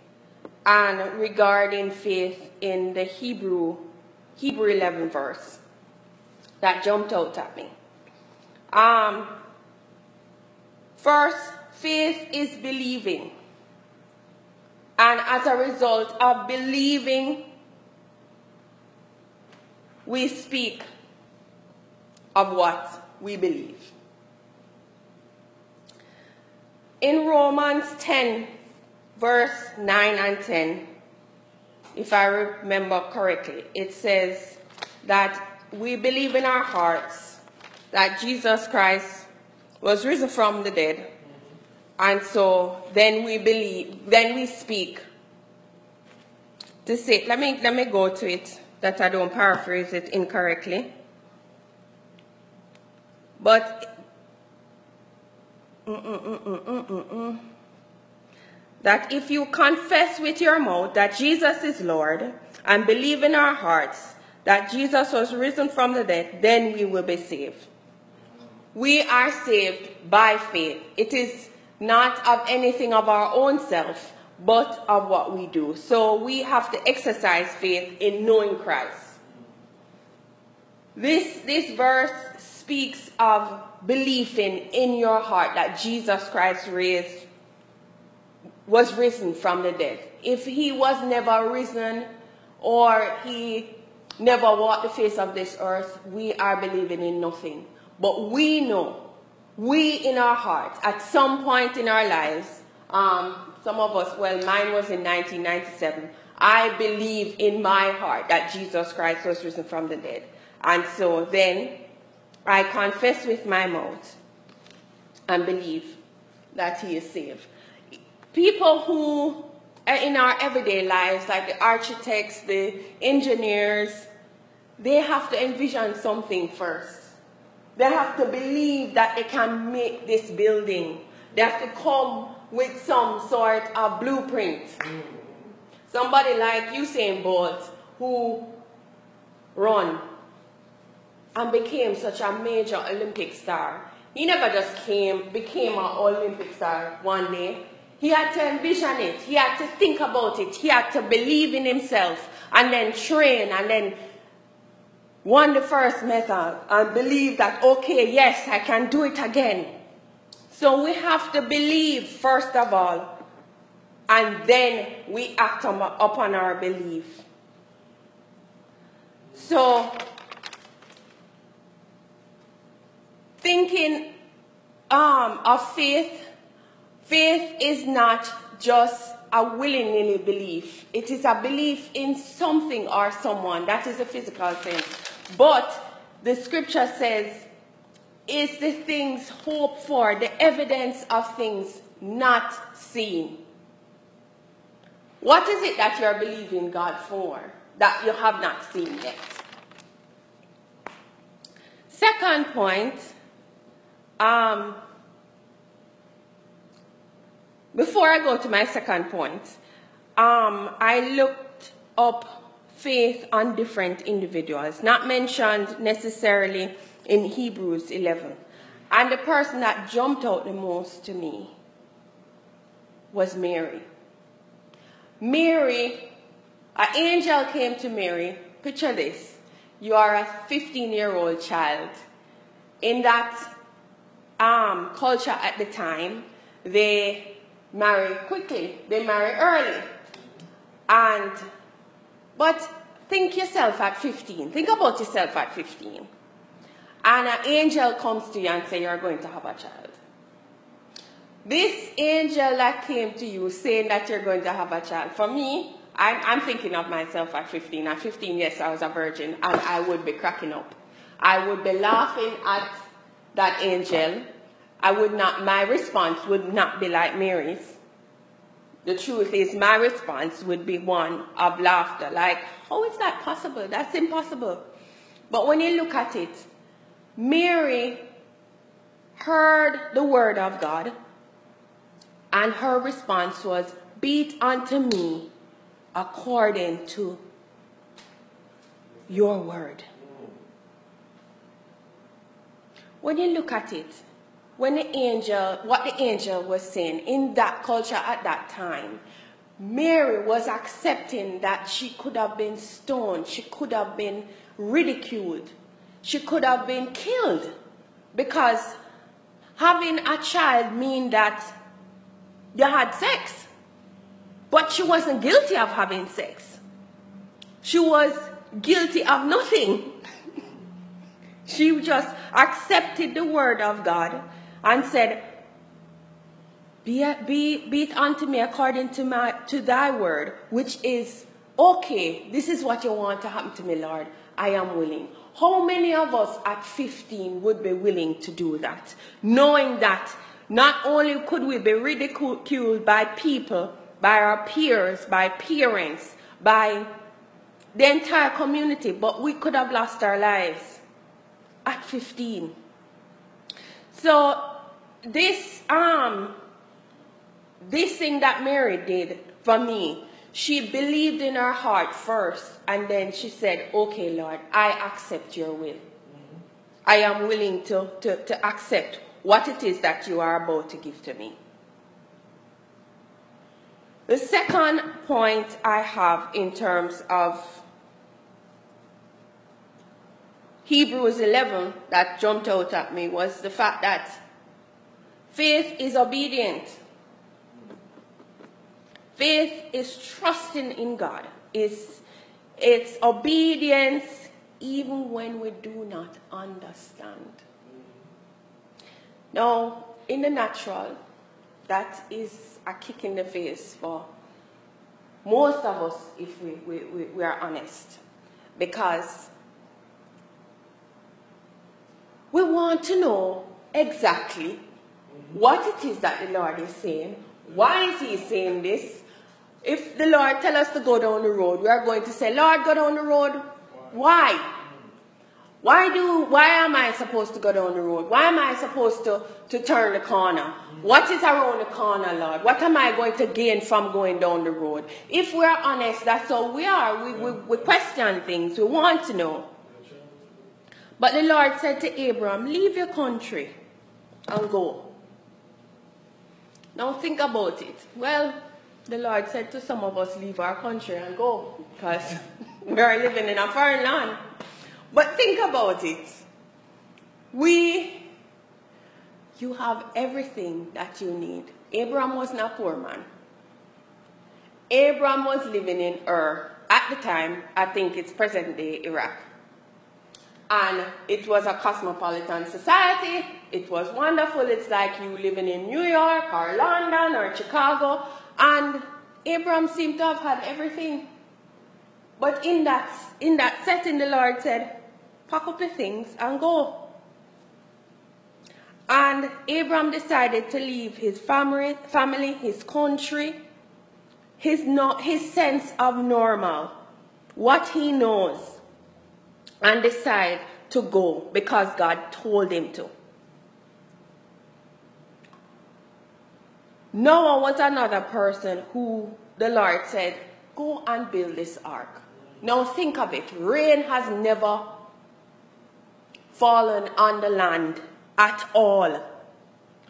and regarding faith in the Hebrew Hebrew 11 verse that jumped out at me. Um, first, faith is believing. And as a result of believing, we speak of what we believe. In Romans 10, verse 9 and 10, if I remember correctly, it says that we believe in our hearts that Jesus Christ was risen from the dead. And so then we believe, then we speak to say, let me, let me go to it that I don't paraphrase it incorrectly. But, mm, mm, mm, that if you confess with your mouth that Jesus is Lord and believe in our hearts that Jesus was risen from the dead, then we will be saved. We are saved by faith. It is not of anything of our own self, but of what we do. So we have to exercise faith in knowing Christ. This, this verse speaks of believing in your heart that Jesus Christ raised was risen from the dead. If he was never risen or he never walked the face of this earth, we are believing in nothing. But we know, we in our heart, at some point in our lives, um, some of us, well, mine was in 1997. I believe in my heart that Jesus Christ was risen from the dead. And so then I confess with my mouth and believe that he is saved people who are in our everyday lives, like the architects, the engineers, they have to envision something first. They have to believe that they can make this building. They have to come with some sort of blueprint. Somebody like Usain Bolt, who run and became such a major Olympic star. He never just came, became an Olympic star one day. He had to envision it. He had to think about it. He had to believe in himself and then train and then won the first medal and believe that, okay, yes, I can do it again. So we have to believe, first of all, and then we act upon our belief. So, thinking um, of faith Faith is not just a willy-nilly belief. It is a belief in something or someone. That is a physical sense. But the scripture says, is the things hoped for, the evidence of things not seen. What is it that you're believing God for that you have not seen yet? Second point, um, before I go to my second point, um, I looked up faith on different individuals, not mentioned necessarily in Hebrews 11. And the person that jumped out the most to me was Mary. Mary, an angel came to Mary. Picture this. You are a 15 year old child. In that um, culture at the time, they marry quickly, they marry early. And, but think yourself at 15. Think about yourself at 15. And an angel comes to you and say you're going to have a child. This angel that came to you saying that you're going to have a child, for me, I'm, I'm thinking of myself at 15. At 15, yes, I was a virgin, and I would be cracking up. I would be laughing at that angel. I would not, my response would not be like Mary's. The truth is, my response would be one of laughter. Like, how is that possible? That's impossible. But when you look at it, Mary heard the word of God, and her response was, Be it unto me according to your word. When you look at it, when the angel, what the angel was saying in that culture at that time, Mary was accepting that she could have been stoned, she could have been ridiculed, she could have been killed because having a child mean that you had sex. But she wasn't guilty of having sex. She was guilty of nothing. [laughs] she just accepted the word of God and said, be, be, be it unto me according to, my, to thy word, which is, okay, this is what you want to happen to me, Lord. I am willing. How many of us at 15 would be willing to do that? Knowing that not only could we be ridiculed by people, by our peers, by parents, by the entire community, but we could have lost our lives at 15. So this um this thing that Mary did for me, she believed in her heart first, and then she said, Okay, Lord, I accept your will. I am willing to, to, to accept what it is that you are about to give to me. The second point I have in terms of Hebrews 11 that jumped out at me was the fact that faith is obedient. Faith is trusting in God. It's, it's obedience even when we do not understand. Now, in the natural, that is a kick in the face for most of us if we, we, we, we are honest. Because we want to know exactly what it is that the Lord is saying. Why is He saying this? If the Lord tell us to go down the road, we are going to say, Lord, go down the road. Why? Why do why am I supposed to go down the road? Why am I supposed to, to turn the corner? What is around the corner, Lord? What am I going to gain from going down the road? If we're honest, that's all we are. We, we, we question things. We want to know. But the Lord said to Abram, Leave your country and go. Now think about it. Well, the Lord said to some of us, Leave our country and go because [laughs] we are living in a foreign land. But think about it. We, you have everything that you need. Abraham was not a poor man. Abraham was living in Ur. At the time, I think it's present day Iraq. And it was a cosmopolitan society. It was wonderful. It's like you living in New York or London or Chicago. And Abram seemed to have had everything. But in that, in that setting, the Lord said, pack up the things and go. And Abram decided to leave his family, family his country, his, no, his sense of normal, what he knows, and decide to go because God told him to. Noah was another person who the Lord said, Go and build this ark. Now think of it. Rain has never fallen on the land at all.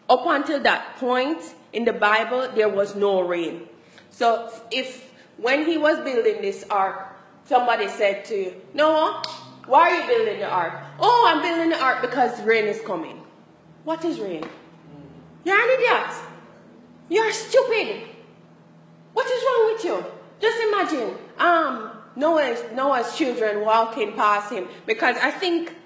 Up until that point in the Bible, there was no rain. So if when he was building this ark, somebody said to Noah, why are you building the ark? Oh, I'm building the ark because rain is coming. What is rain? You're an idiot. You're stupid. What is wrong with you? Just imagine um, Noah's, Noah's children walking past him because I think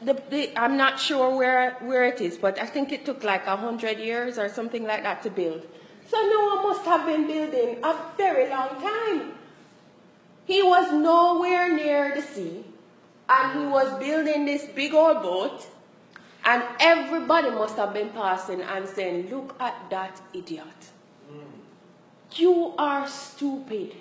the, the, I'm not sure where, where it is, but I think it took like a hundred years or something like that to build. So Noah must have been building a very long time. He was nowhere near the sea, and he was building this big old boat, and everybody must have been passing and saying, Look at that idiot. You are stupid.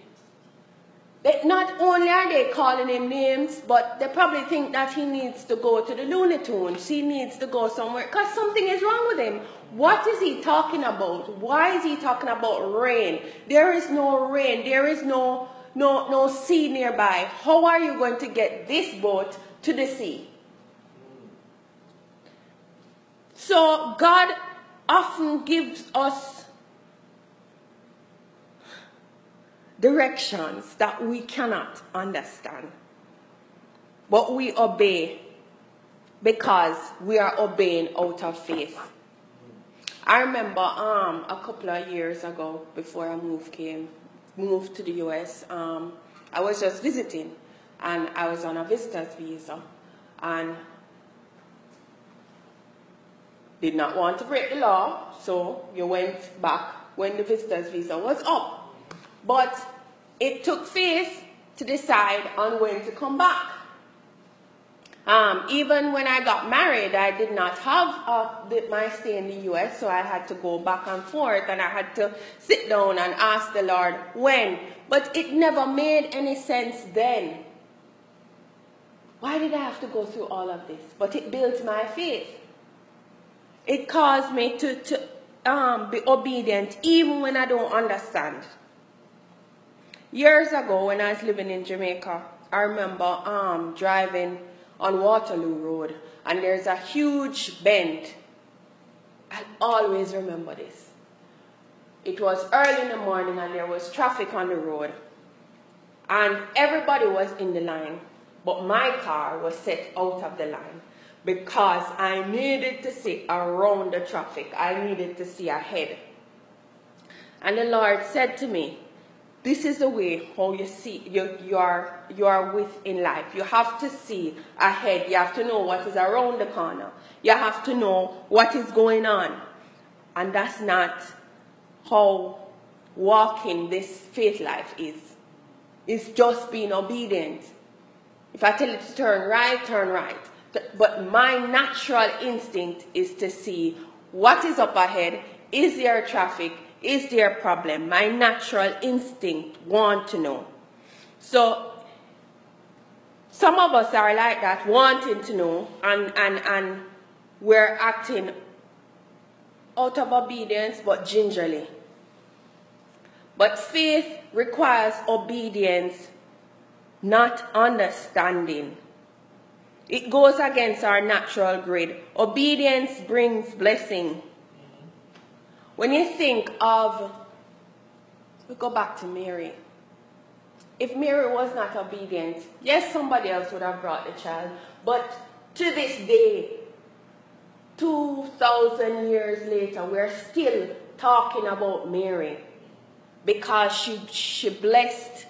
They, not only are they calling him names, but they probably think that he needs to go to the Looney Tunes. He needs to go somewhere because something is wrong with him. What is he talking about? Why is he talking about rain? There is no rain. There is no no no sea nearby. How are you going to get this boat to the sea? So God often gives us directions that we cannot understand. But we obey because we are obeying out of faith. I remember um, a couple of years ago, before I moved came, moved to the US, um, I was just visiting, and I was on a visitor's visa, and did not want to break the law, so you went back when the visitor's visa was up. But it took faith to decide on when to come back. Um, even when I got married, I did not have uh, the, my stay in the US, so I had to go back and forth and I had to sit down and ask the Lord when. But it never made any sense then. Why did I have to go through all of this? But it built my faith. It caused me to, to um, be obedient even when I don't understand. Years ago, when I was living in Jamaica, I remember um, driving on Waterloo Road, and there's a huge bend. I'll always remember this. It was early in the morning, and there was traffic on the road, and everybody was in the line, but my car was set out of the line because I needed to see around the traffic. I needed to see ahead. And the Lord said to me, this is the way how you see you, you are you are with in life. You have to see ahead. You have to know what is around the corner. You have to know what is going on. And that's not how walking this faith life is. It's just being obedient. If I tell you to turn right, turn right. But my natural instinct is to see what is up ahead. Is there traffic? Is there a problem? My natural instinct want to know. So some of us are like that, wanting to know, and, and, and we're acting out of obedience, but gingerly. But faith requires obedience, not understanding. It goes against our natural grid. Obedience brings blessing. When you think of, we go back to Mary. If Mary was not obedient, yes, somebody else would have brought the child, but to this day, 2,000 years later, we're still talking about Mary because she, she blessed,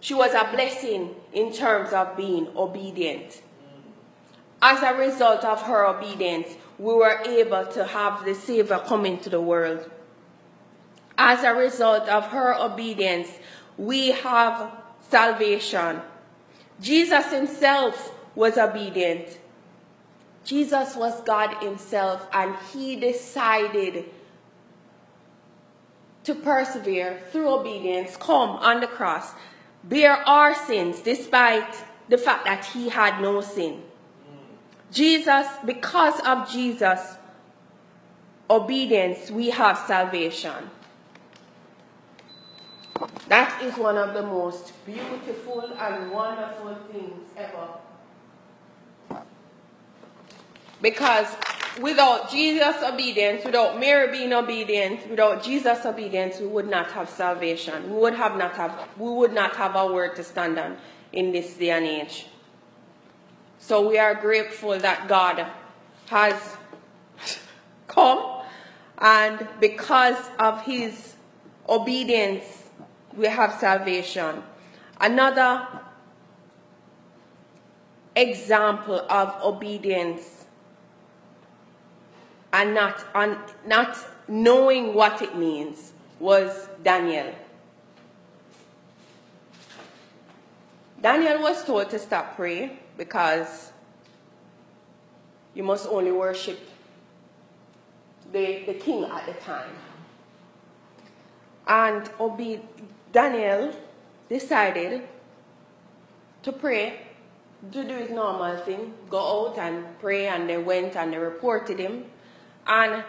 she was a blessing in terms of being obedient. As a result of her obedience, we were able to have the Savior come into the world. as a result of her obedience, we have salvation. Jesus himself was obedient. Jesus was God himself, and he decided to persevere through obedience, come on the cross, bear our sins despite the fact that he had no sin. Jesus, because of Jesus' obedience, we have salvation. That is one of the most beautiful and wonderful things ever. Because without Jesus' obedience, without Mary being obedient, without Jesus' obedience, we would not have salvation. We would have not have we would not have a word to stand on in this day and age. So we are grateful that God has come and because of his obedience we have salvation. Another example of obedience and not, not knowing what it means was Daniel. Daniel was told to stop praying because you must only worship the, the king at the time. And Obe- Daniel decided to pray, to do his normal thing, go out and pray, and they went and they reported him. And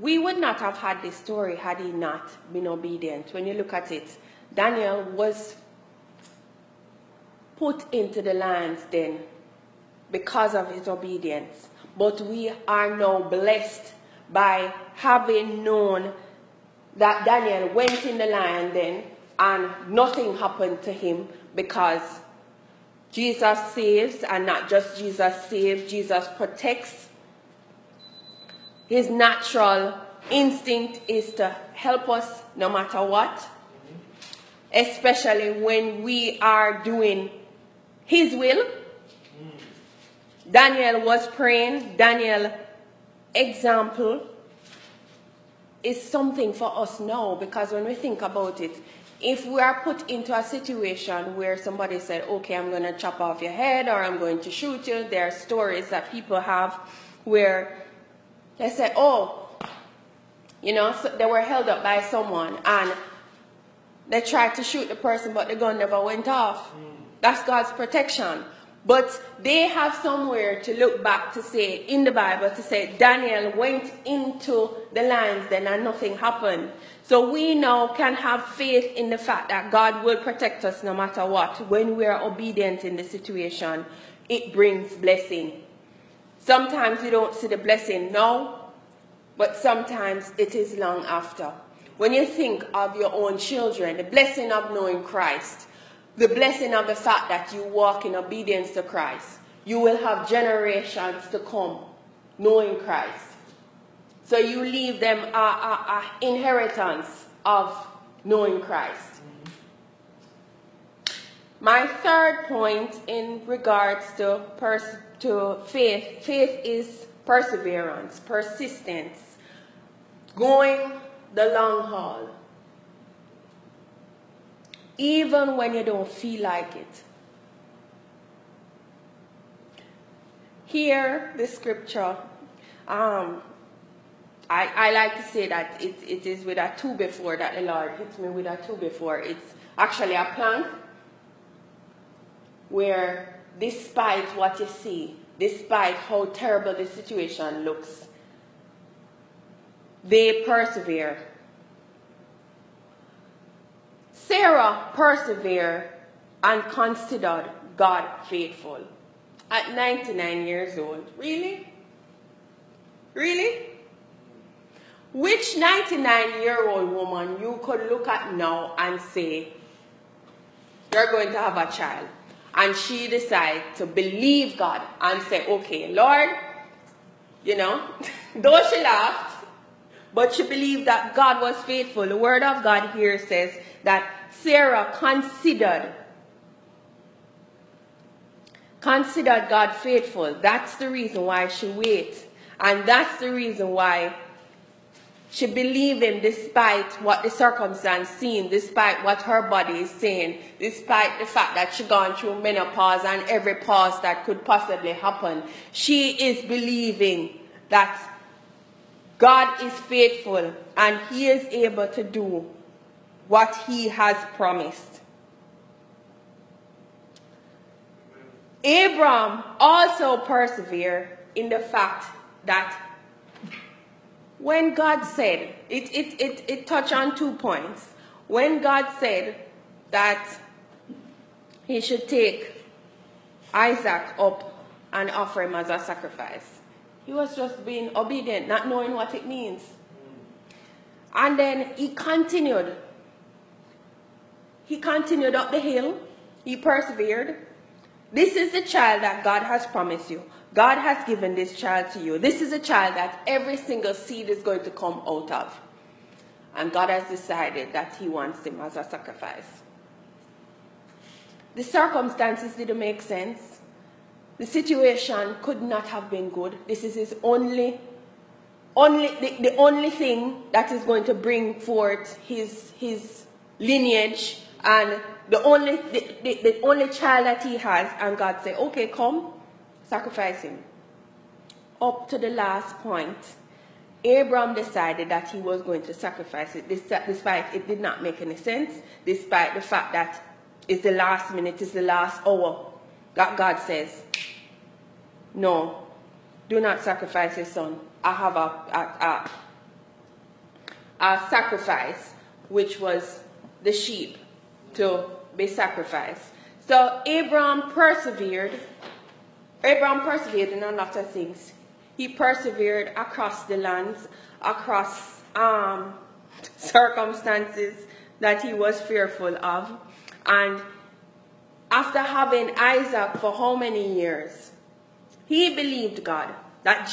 we would not have had this story had he not been obedient. When you look at it, Daniel was put into the lion's den because of his obedience. But we are now blessed by having known that Daniel went in the lion den and nothing happened to him because Jesus saves, and not just Jesus saves, Jesus protects. His natural instinct is to help us no matter what, especially when we are doing His will. Daniel was praying. Daniel example is something for us now because when we think about it, if we are put into a situation where somebody said, okay, I'm going to chop off your head or I'm going to shoot you, there are stories that people have where they say, oh, you know, so they were held up by someone and they tried to shoot the person, but the gun never went off. That's God's protection. But they have somewhere to look back to say, in the Bible, to say Daniel went into the lion's den and nothing happened. So we now can have faith in the fact that God will protect us no matter what. When we are obedient in the situation, it brings blessing. Sometimes you don't see the blessing now, but sometimes it is long after. When you think of your own children, the blessing of knowing Christ, the blessing of the fact that you walk in obedience to Christ, you will have generations to come knowing Christ. So you leave them an inheritance of knowing Christ. My third point in regards to, pers- to faith, faith is perseverance, persistence, going the long haul even when you don't feel like it. Here, the scripture, um, I, I like to say that it, it is with a two before that the Lord hits me with a two before. It's actually a plank where, despite what you see, despite how terrible the situation looks, they persevere Sarah persevered and considered God faithful at 99 years old. Really? Really? Which 99 year old woman you could look at now and say, You're going to have a child? And she decide to believe God and say, Okay, Lord, you know, [laughs] though she laughed, but she believed that God was faithful. The word of God here says that Sarah considered considered God faithful. That's the reason why she wait. And that's the reason why She believed him despite what the circumstance seemed, despite what her body is saying, despite the fact that she gone through menopause and every pause that could possibly happen. She is believing that God is faithful and he is able to do what he has promised. Abram also persevered in the fact that when God said, it, it, it, it touched on two points. When God said that he should take Isaac up and offer him as a sacrifice, he was just being obedient, not knowing what it means. And then he continued. He continued up the hill. He persevered. This is the child that God has promised you. God has given this child to you. This is a child that every single seed is going to come out of. And God has decided that He wants him as a sacrifice. The circumstances didn't make sense. The situation could not have been good. This is his only, only the, the only thing that is going to bring forth his, his lineage and the only, the, the, the only child that he has. And God said, okay, come, sacrifice him. Up to the last point, Abram decided that he was going to sacrifice it, despite it did not make any sense, despite the fact that it's the last minute, it's the last hour. That God says, no, do not sacrifice your son. I have a, a, a, a sacrifice, which was the sheep to be sacrificed. So Abraham persevered. Abraham persevered in a lot of things. He persevered across the lands, across um, circumstances that he was fearful of. And after having Isaac for how many years? He believed God, that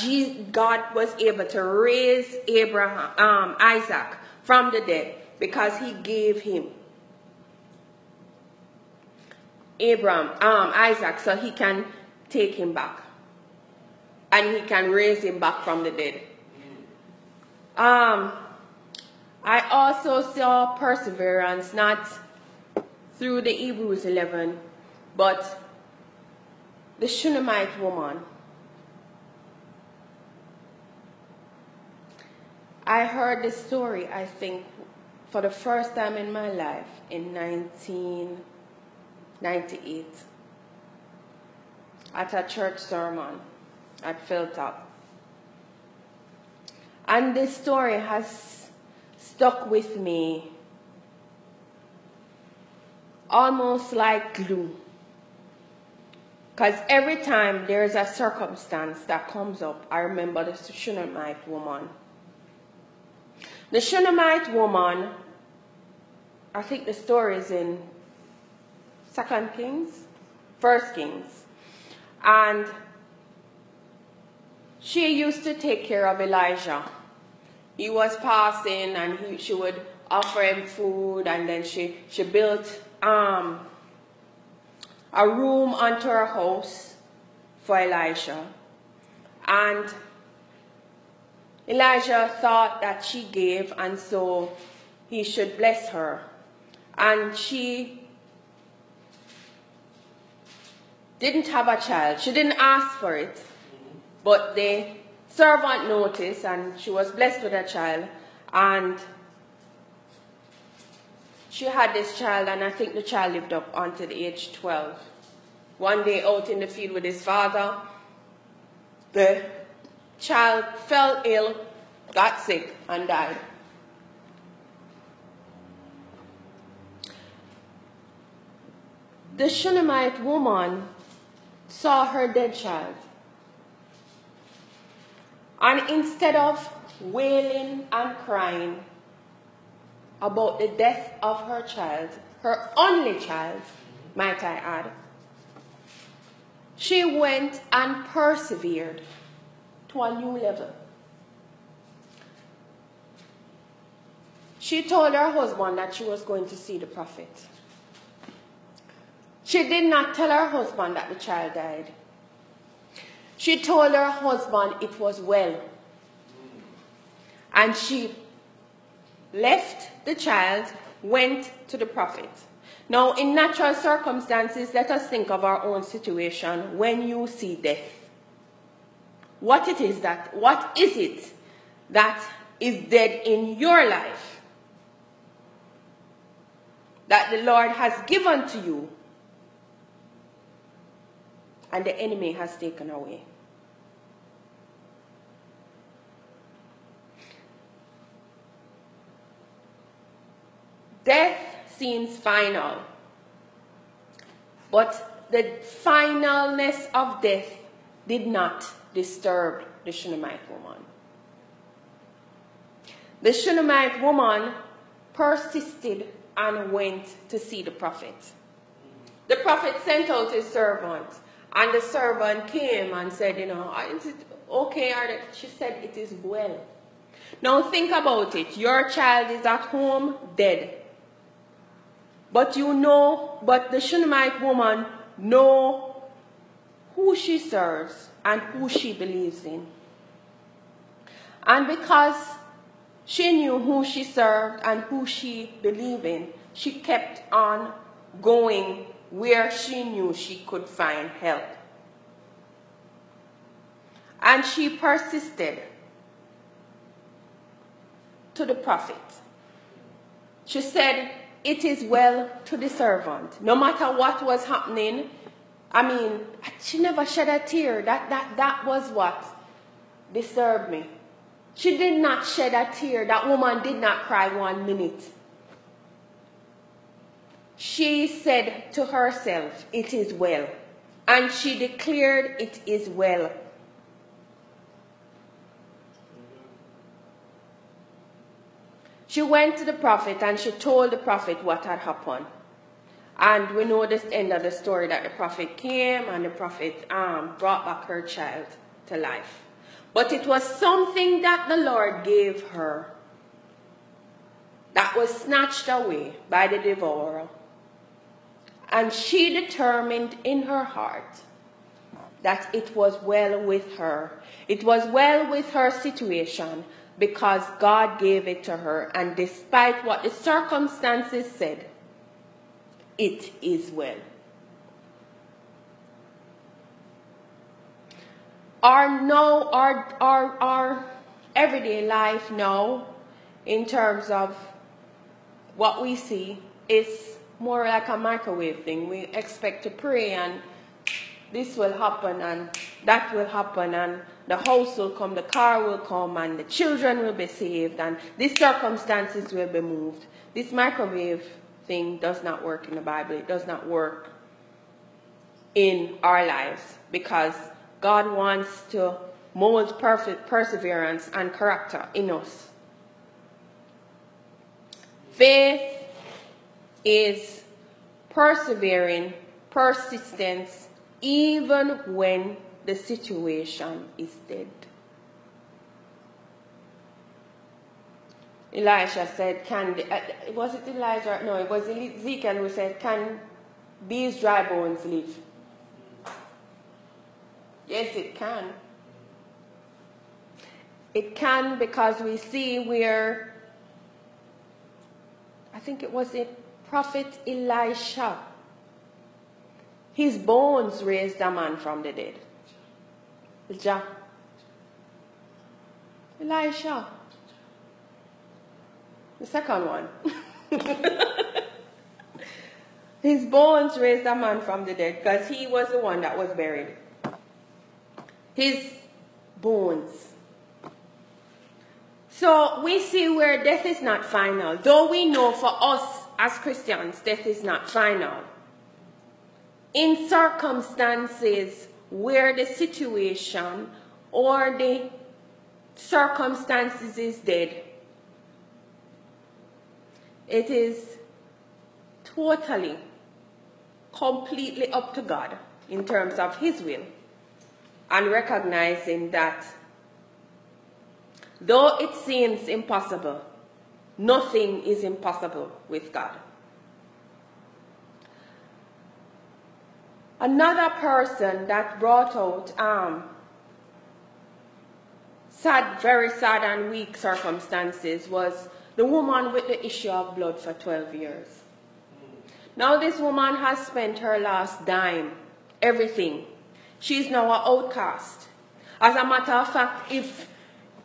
God was able to raise Abraham, um, Isaac from the dead because he gave him Abraham, um, Isaac, so he can take him back. And he can raise him back from the dead. Um, I also saw perseverance, not through the Hebrews 11, but the Shunammite woman. I heard this story, I think, for the first time in my life in 1998 at a church sermon at Philtop. And this story has stuck with me almost like glue. Because every time there's a circumstance that comes up, I remember the Shunammite woman. The Shunammite woman, I think the story is in Second Kings, First Kings. And she used to take care of Elijah. He was passing and he, she would offer him food and then she, she built um, a room unto her house for Elijah. And Elijah thought that she gave, and so he should bless her. And she didn't have a child. She didn't ask for it, but the servant noticed, and she was blessed with a child. And she had this child, and I think the child lived up until the age 12. One day out in the field with his father, the child fell ill, got sick, and died. The Shunammite woman saw her dead child. And instead of wailing and crying, about the death of her child, her only child, might I add, she went and persevered to a new level. She told her husband that she was going to see the prophet. She did not tell her husband that the child died. She told her husband it was well. And she left the child, went to the prophet. Now, in natural circumstances, let us think of our own situation when you see death. What it is that, what is it that is dead in your life that the Lord has given to you and the enemy has taken away? Death seems final, but the finalness of death did not disturb the Shunammite woman. The Shunammite woman persisted and went to see the prophet. The prophet sent out his servant, and the servant came and said, You know, is it okay? Or she said, It is well. Now think about it. Your child is at home dead. But you know, but the Shunammite woman know who she serves and who she believes in. And because she knew who she served and who she believed in, she kept on going where she knew she could find help. And she persisted to the prophet. She said, It is well to the servant. No matter what was happening, I mean, she never shed a tear. That, that, that was what disturbed me. She did not shed a tear. That woman did not cry one minute. She said to herself, It is well. And she declared, It is well. She went to the prophet and she told the prophet what had happened. And we know this end of the story that the prophet came and the prophet um, brought back her child to life. But it was something that the Lord gave her that was snatched away by the devourer. And she determined in her heart that it was well with her. It was well with her situation because God gave it to her. And despite what the circumstances said, it is well. Our no, our, our, our everyday life now, in terms of what we see, is more like a microwave thing. We expect to pray and this will happen and that will happen and the house will come, the car will come and the children will be saved and these circumstances will be moved. This microwave thing does not work in the Bible. It does not work in our lives because God wants to mold perfect perseverance and character in us. Faith is persevering, persistence, even when the situation is dead. Elisha said, Can the, uh, was it Elijah? No, it was Ezekiel who said, Can these dry bones live? Yes, it can. It can because we see where, I think it was it prophet Elisha, his bones raised a man from the dead. Elijah. Elisha. The second one. [laughs] His bones raised a man from the dead because he was the one that was buried. His bones. So we see where death is not final. Though we know for us as Christians, death is not final. In circumstances where the situation or the circumstances is dead, it is totally, completely up to God in terms of His will and recognizing that though it seems impossible, nothing is impossible with God. Another person that brought out um, sad, very sad and weak circumstances was the woman with the issue of blood for 12 years. Now, this woman has spent her last dime, everything. She's now an outcast. As a matter of fact, if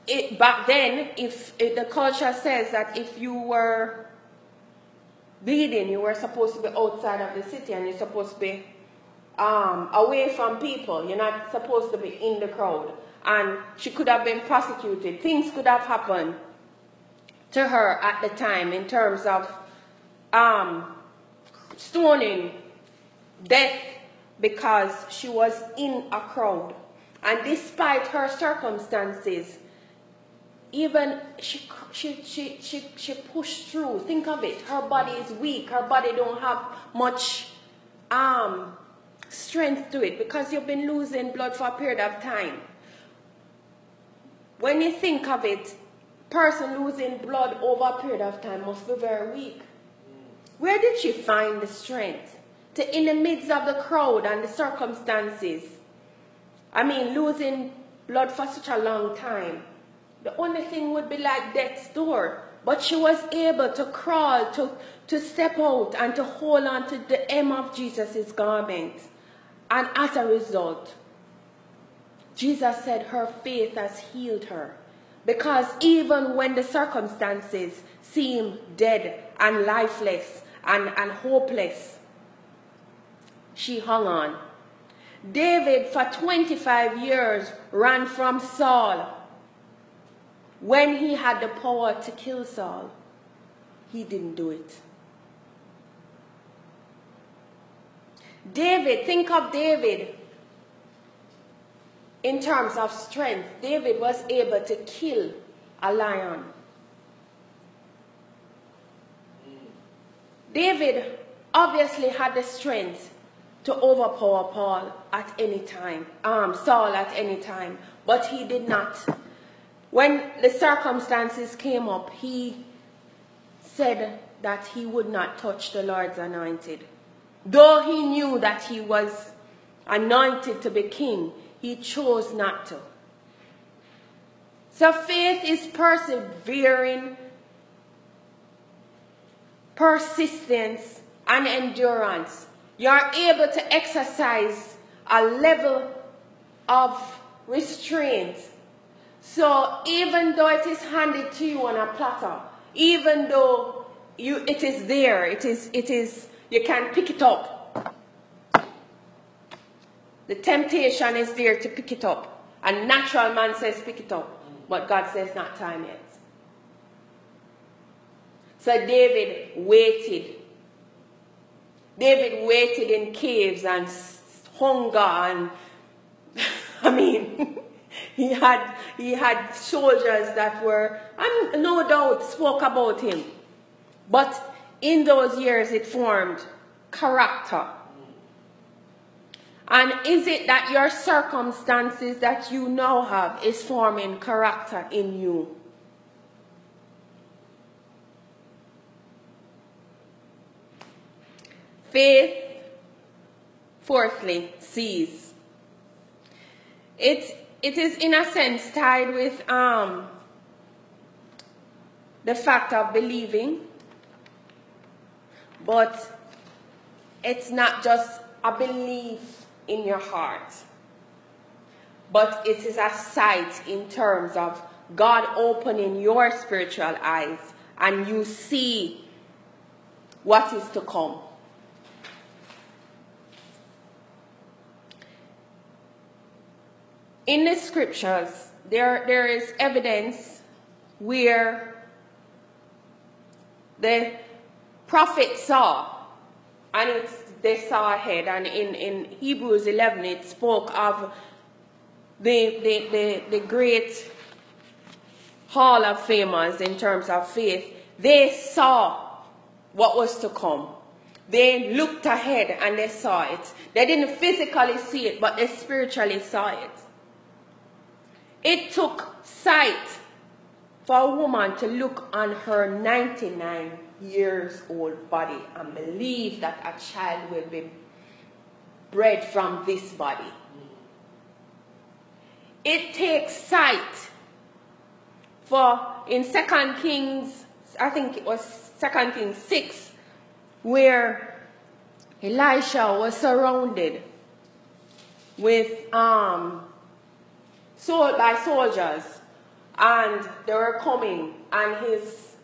it, back then, if, if the culture says that if you were bleeding, you were supposed to be outside of the city and you're supposed to be um, away from people. You're not supposed to be in the crowd. And she could have been prosecuted. Things could have happened to her at the time in terms of um, stoning, death, because she was in a crowd. And despite her circumstances, even she, she, she, she, she pushed through. Think of it. Her body is weak. Her body don't have much um, strength to it because you've been losing blood for a period of time. When you think of it, person losing blood over a period of time must be very weak. Where did she find the strength to, in the midst of the crowd and the circumstances? I mean, losing blood for such a long time. The only thing would be like death's door. But she was able to crawl, to, to step out, and to hold on to the hem of Jesus' garment. And as a result, Jesus said her faith has healed her. Because even when the circumstances seem dead and lifeless and, and hopeless, she hung on. David, for 25 years, ran from Saul. When he had the power to kill Saul, he didn't do it. David, think of David in terms of strength. David was able to kill a lion. David obviously had the strength to overpower Paul at any time, um, Saul at any time, but he did not. When the circumstances came up, he said that he would not touch the Lord's anointed. Though he knew that he was anointed to be king, he chose not to. So faith is persevering, persistence, and endurance. You're able to exercise a level of restraint. So even though it is handed to you on a platter, even though you it is there, it is it is you can pick it up. The temptation is there to pick it up. And natural man says pick it up. But God says not time yet. So David waited. David waited in caves and hunger and [laughs] I mean [laughs] he had he had soldiers that were and no doubt spoke about him. But in those years it formed character. And is it that your circumstances that you now have is forming character in you? Faith, fourthly, sees. It, it is in a sense tied with um, the fact of believing, but it's not just a belief in your heart, but it is a sight in terms of God opening your spiritual eyes and you see what is to come. In the scriptures, there, there is evidence where the prophet saw and it's, they saw ahead. And in, in Hebrews 11, it spoke of the, the, the, the great hall of famers in terms of faith. They saw what was to come. They looked ahead and they saw it. They didn't physically see it, but they spiritually saw it. It took sight for a woman to look on her 99 years old body and believe that a child will be bred from this body. It takes sight for in 2 Kings I think it was Second Kings 6, where Elisha was surrounded with um, sol- by soldiers, and they were coming, and his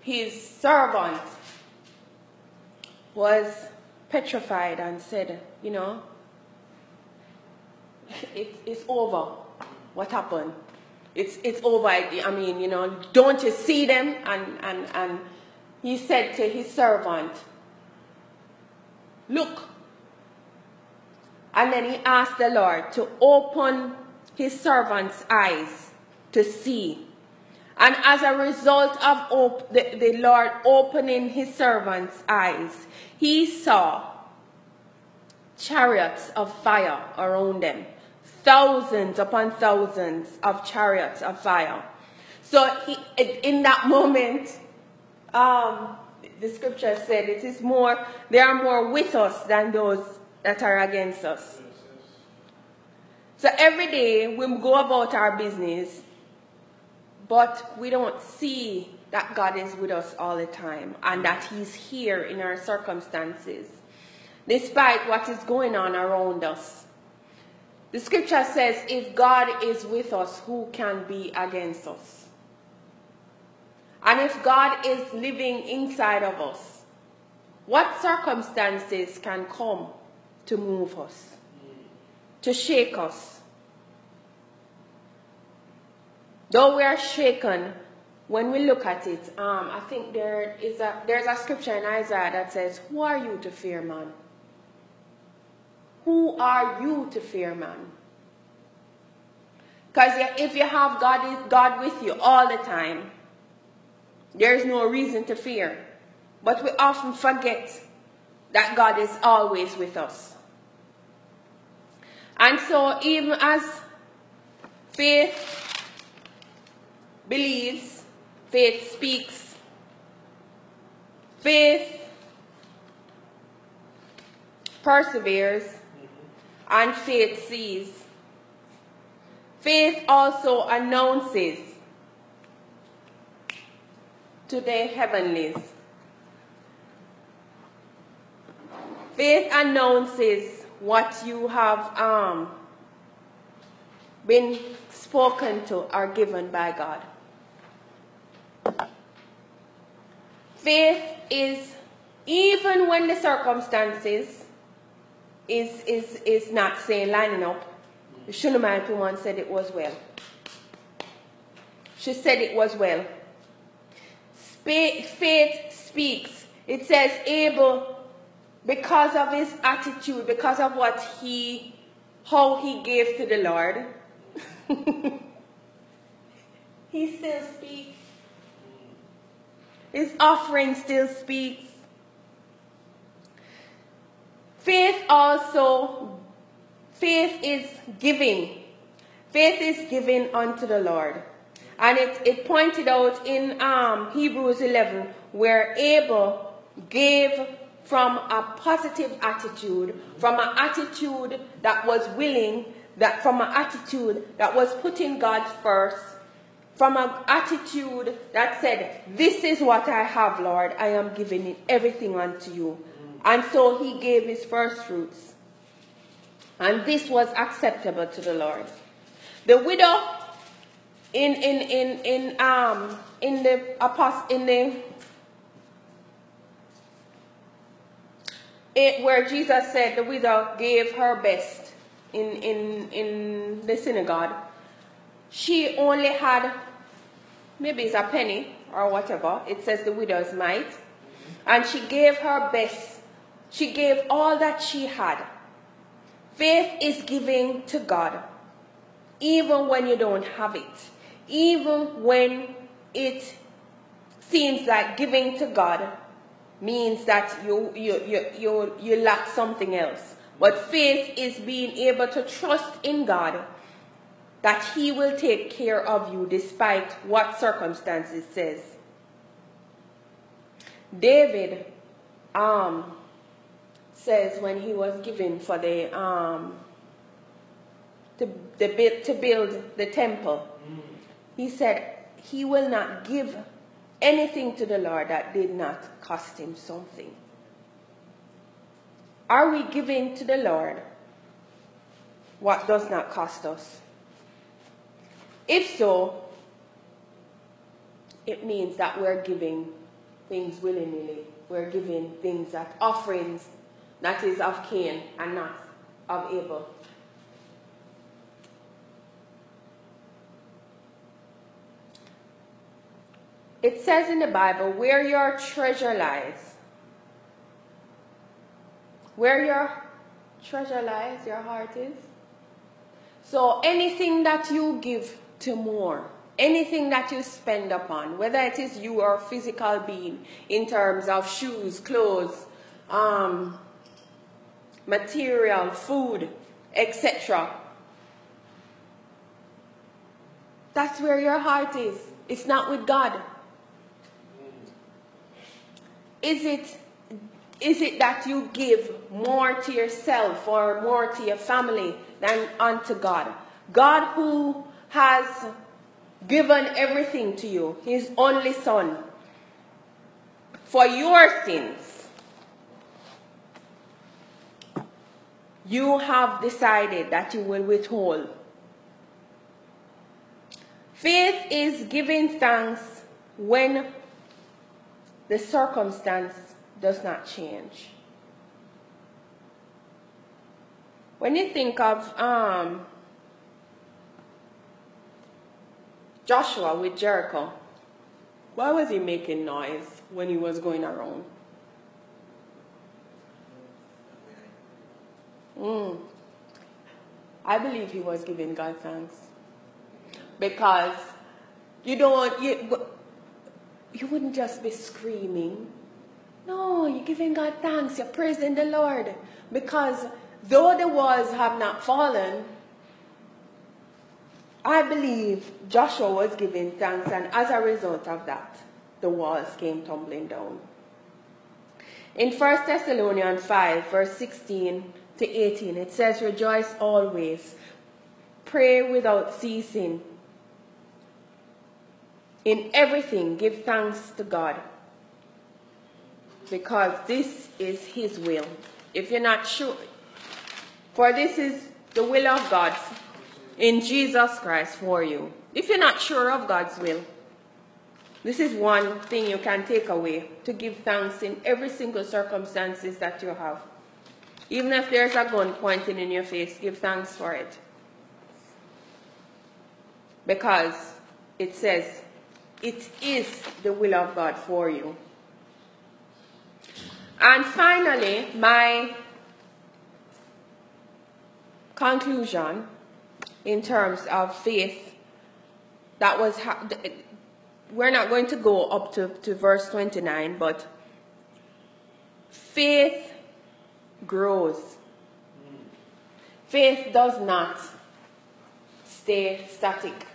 his servant was petrified and said, you know, it, it's over. What happened? It's, it's over. I mean, you know, don't you see them? And, and, and he said to his servant, Look. And then he asked the Lord to open his servant's eyes to see. And as a result of op- the, the Lord opening his servant's eyes, he saw chariots of fire around them, thousands upon thousands of chariots of fire. So he, in that moment, um, the scripture said it is more, they are more with us than those that are against us. So every day we go about our business, but we don't see that God is with us all the time and that He's here in our circumstances, despite what is going on around us. The scripture says, if God is with us, who can be against us? And if God is living inside of us, what circumstances can come to move us, to shake us? Though we are shaken, when we look at it, um, I think there is a there's a scripture in Isaiah that says, "Who are you to fear man? Who are you to fear man?" Because if you have God, God with you all the time, there is no reason to fear. But we often forget that God is always with us. And so, even as faith believes, faith speaks, faith perseveres, and faith sees. Faith also announces to the heavenlies. Faith announces what you have um, been spoken to or given by God. Faith is, even when the circumstances is, is, is not saying lining up, the Shunammite woman said it was well. She said it was well. Faith speaks. It says Abel, because of his attitude, because of what he, how he gave to the Lord, [laughs] he still speaks. His offering still speaks. Faith also, faith is giving. Faith is giving unto the Lord. And it, it pointed out in um, Hebrews 11 where Abel gave from a positive attitude, from an attitude that was willing, that from an attitude that was putting God first, from an attitude that said, This is what I have, Lord, I am giving it everything unto you. And so he gave his first fruits. And this was acceptable to the Lord. The widow in in in in um in the apost in the it, where Jesus said the widow gave her best in in in the synagogue. She only had maybe it's a penny or whatever. It says the widow's mite, and she gave her best. She gave all that she had. Faith is giving to God, even when you don't have it even when it seems like giving to God means that you, you, you, you, you lack something else. But faith is being able to trust in God that He will take care of you despite what circumstances says. David um, says when he was given for the um, to, the, to build the temple, he said, He will not give anything to the Lord that did not cost him something? Are we giving to the Lord what does not cost us? If so, it means that we're giving things willingly. We're giving things that offerings that is of Cain and not of Abel. It says in the Bible, where your treasure lies, where your treasure lies, your heart is. So anything that you give to more, anything that you spend upon, whether it is you or physical being, in terms of shoes, clothes, um, material, food, etc. That's where your heart is. It's not with God. Is it is it that you give more to yourself or more to your family than unto God? God who has given everything to you, his only son, for your sins. You have decided that you will withhold. Faith is giving thanks when the circumstance does not change. When you think of um, Joshua with Jericho, why was he making noise when he was going around? Mm. I believe he was giving God thanks because you don't you you wouldn't just be screaming. No, you're giving God thanks. You're praising the Lord because though the walls have not fallen, I believe Joshua was giving thanks, and as a result of that, the walls came tumbling down. In 1 Thessalonians 5, verse 16 to 18, it says, Rejoice always, pray without ceasing. In everything, give thanks to God, because this is His will. If you're not sure, for this is the will of God in Jesus Christ for you. If you're not sure of God's will, this is one thing you can take away to give thanks in every single circumstances that you have. Even if there's a gun pointing in your face, give thanks for it. Because it says, it is the will of God for you. And finally, my conclusion in terms of faith that was we're not going to go up to, to verse 29 but faith grows faith does not stay static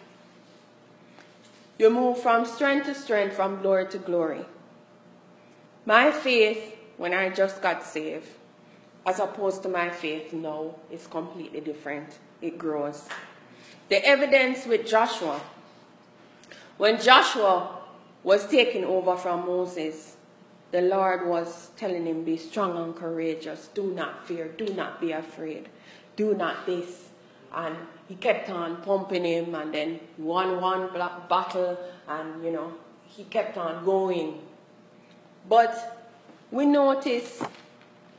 you move from strength to strength from glory to glory my faith when i just got saved as opposed to my faith now is completely different it grows. The evidence with Joshua, when Joshua was taken over from Moses, the Lord was telling him, Be strong and courageous. Do not fear. Do not be afraid. Do not this. And he kept on pumping him, and then won one battle, and you know, he kept on going. But we notice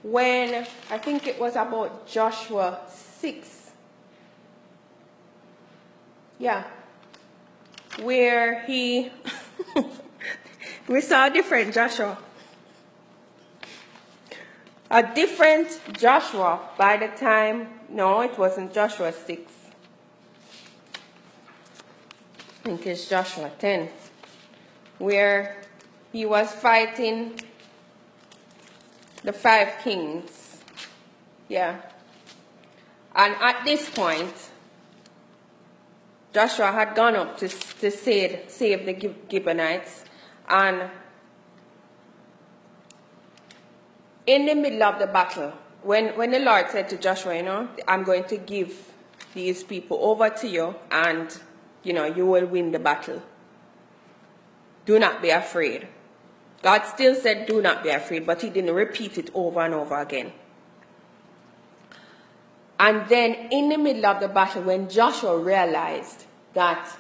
when I think it was about Joshua 6 yeah. Where he, [laughs] we saw a different Joshua. A different Joshua by the time, no, it wasn't Joshua 6. I think it's Joshua 10. Where he was fighting the five kings. Yeah. And at this point, Joshua had gone up to, to save, save the Gibeonites, and in the middle of the battle, when, when the Lord said to Joshua, you know, I'm going to give these people over to you, and, you know, you will win the battle. do not be afraid. God still said, do not be afraid, but he didn't repeat it over and over again. And then in the middle of the battle, when Joshua realized that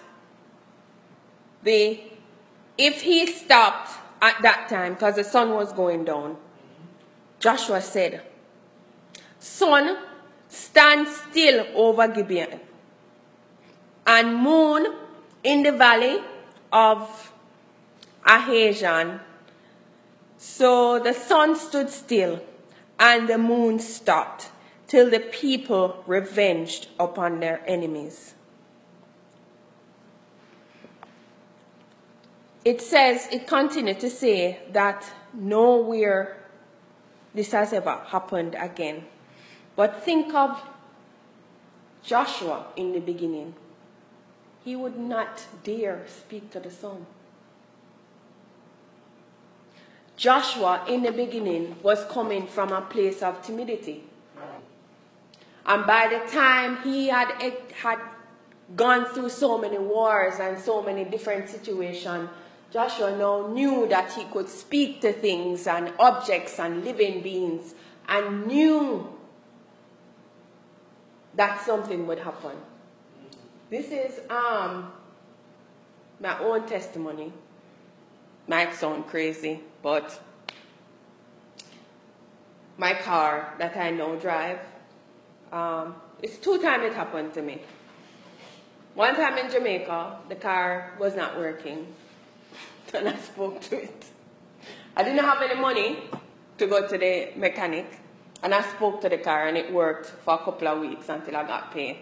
the, if he stopped at that time, because the sun was going down, Joshua said, Sun, stand still over Gibeon, and moon in the valley of Aijalon. So the sun stood still, and the moon stopped, till the people revenged upon their enemies. It says, it continued to say that nowhere this has ever happened again. But think of Joshua in the beginning. He would not dare speak to the sun. Joshua in the beginning was coming from a place of timidity. And by the time he had, had gone through so many wars and so many different situations, Joshua now knew that he could speak to things and objects and living beings and knew that something would happen. This is um, my own testimony. Might sound crazy, but my car that I now drive, um, it's two times it happened to me. One time in Jamaica, the car was not working [laughs] and I spoke to it. I didn't have any money to go to the mechanic, and I spoke to the car, and it worked for a couple of weeks until I got paid.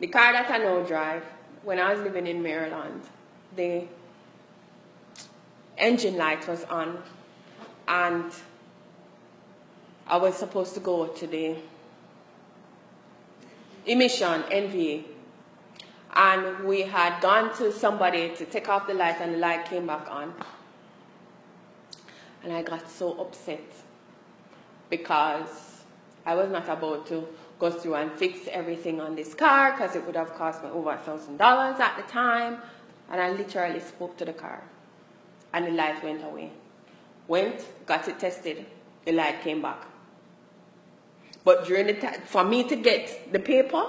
The car that I now drive, when I was living in Maryland, the engine light was on, and I was supposed to go to the emission MVA and we had gone to somebody to take off the light and the light came back on. And I got so upset because I was not about to go through and fix everything on this car because it would have cost me over a thousand dollars at the time. And I literally spoke to the car and the light went away. Went, got it tested, the light came back. But during the time, for me to get the paper,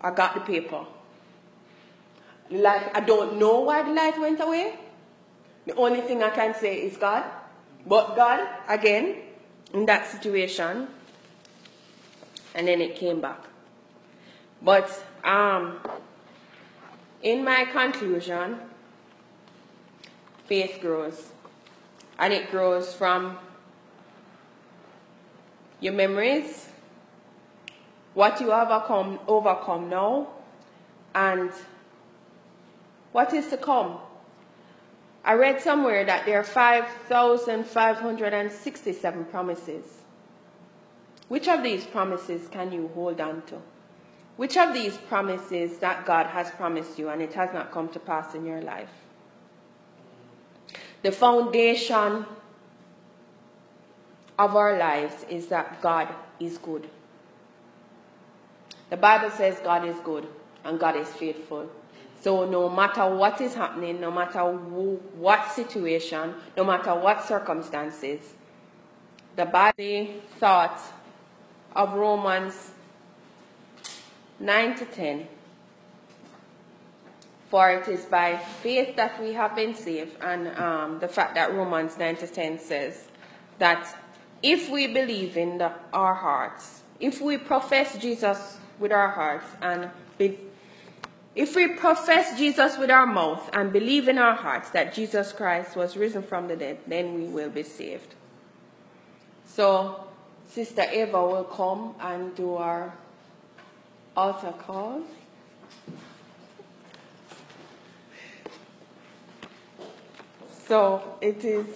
I got the paper. Like I don't know why the light went away. The only thing I can say is God. But God, again, in that situation, and then it came back. But um, in my conclusion, faith grows. And it grows from your memories, what you have overcome, overcome now, and what is to come. I read somewhere that there are 5,567 promises. Which of these promises can you hold on to? Which of these promises that God has promised you and it has not come to pass in your life? The foundation of our lives is that God is good. The Bible says God is good and God is faithful. So no matter what is happening, no matter who, what situation, no matter what circumstances, the body thought of Romans 9 to 10. For it is by faith that we have been saved, and um, the fact that Romans 9 to 10 says that if we believe in the, our hearts, if we profess Jesus with our hearts and be, if we profess Jesus with our mouth and believe in our hearts that Jesus Christ was risen from the dead, then we will be saved. So, Sister Eva will come and do our altar call. So, it is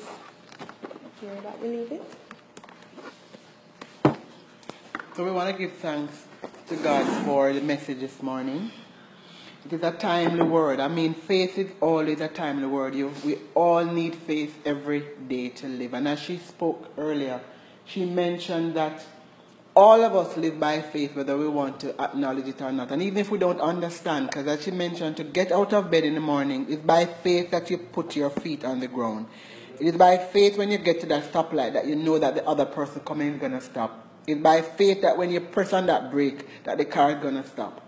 here that we leave it. So we want to give thanks to God for the message this morning. It is a timely word. I mean, faith is always a timely word. You, we all need faith every day to live. And as she spoke earlier, she mentioned that All of us live by faith, whether we want to acknowledge it or not. And even if we don't understand, because as she mentioned, to get out of bed in the morning is by faith that you put your feet on the ground. It is by faith when you get to that stoplight that you know that the other person coming is going to stop. It's by faith that when you press on that brake, that the car is going to stop.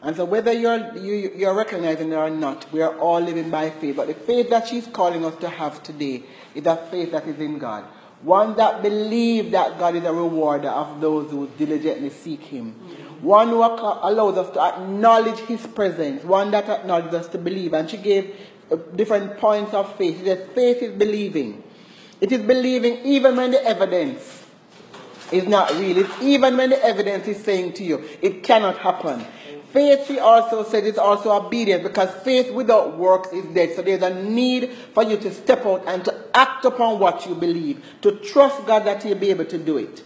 And so whether you're, you, you're recognizing it or not, we are all living by faith. But the faith that she's calling us to have today is a faith that is in God. One that believes that God is a rewarder of those who diligently seek Him. One who allows us to acknowledge His presence. One that acknowledges us to believe. And she gave uh, different points of faith. She said, faith is believing. It is believing even when the evidence is not real. It's even when the evidence is saying to you, it cannot happen. Faith, she also said, is also obedience because faith without works is dead. So there's a need for you to step out and to act upon what you believe, to trust God that He'll be able to do it.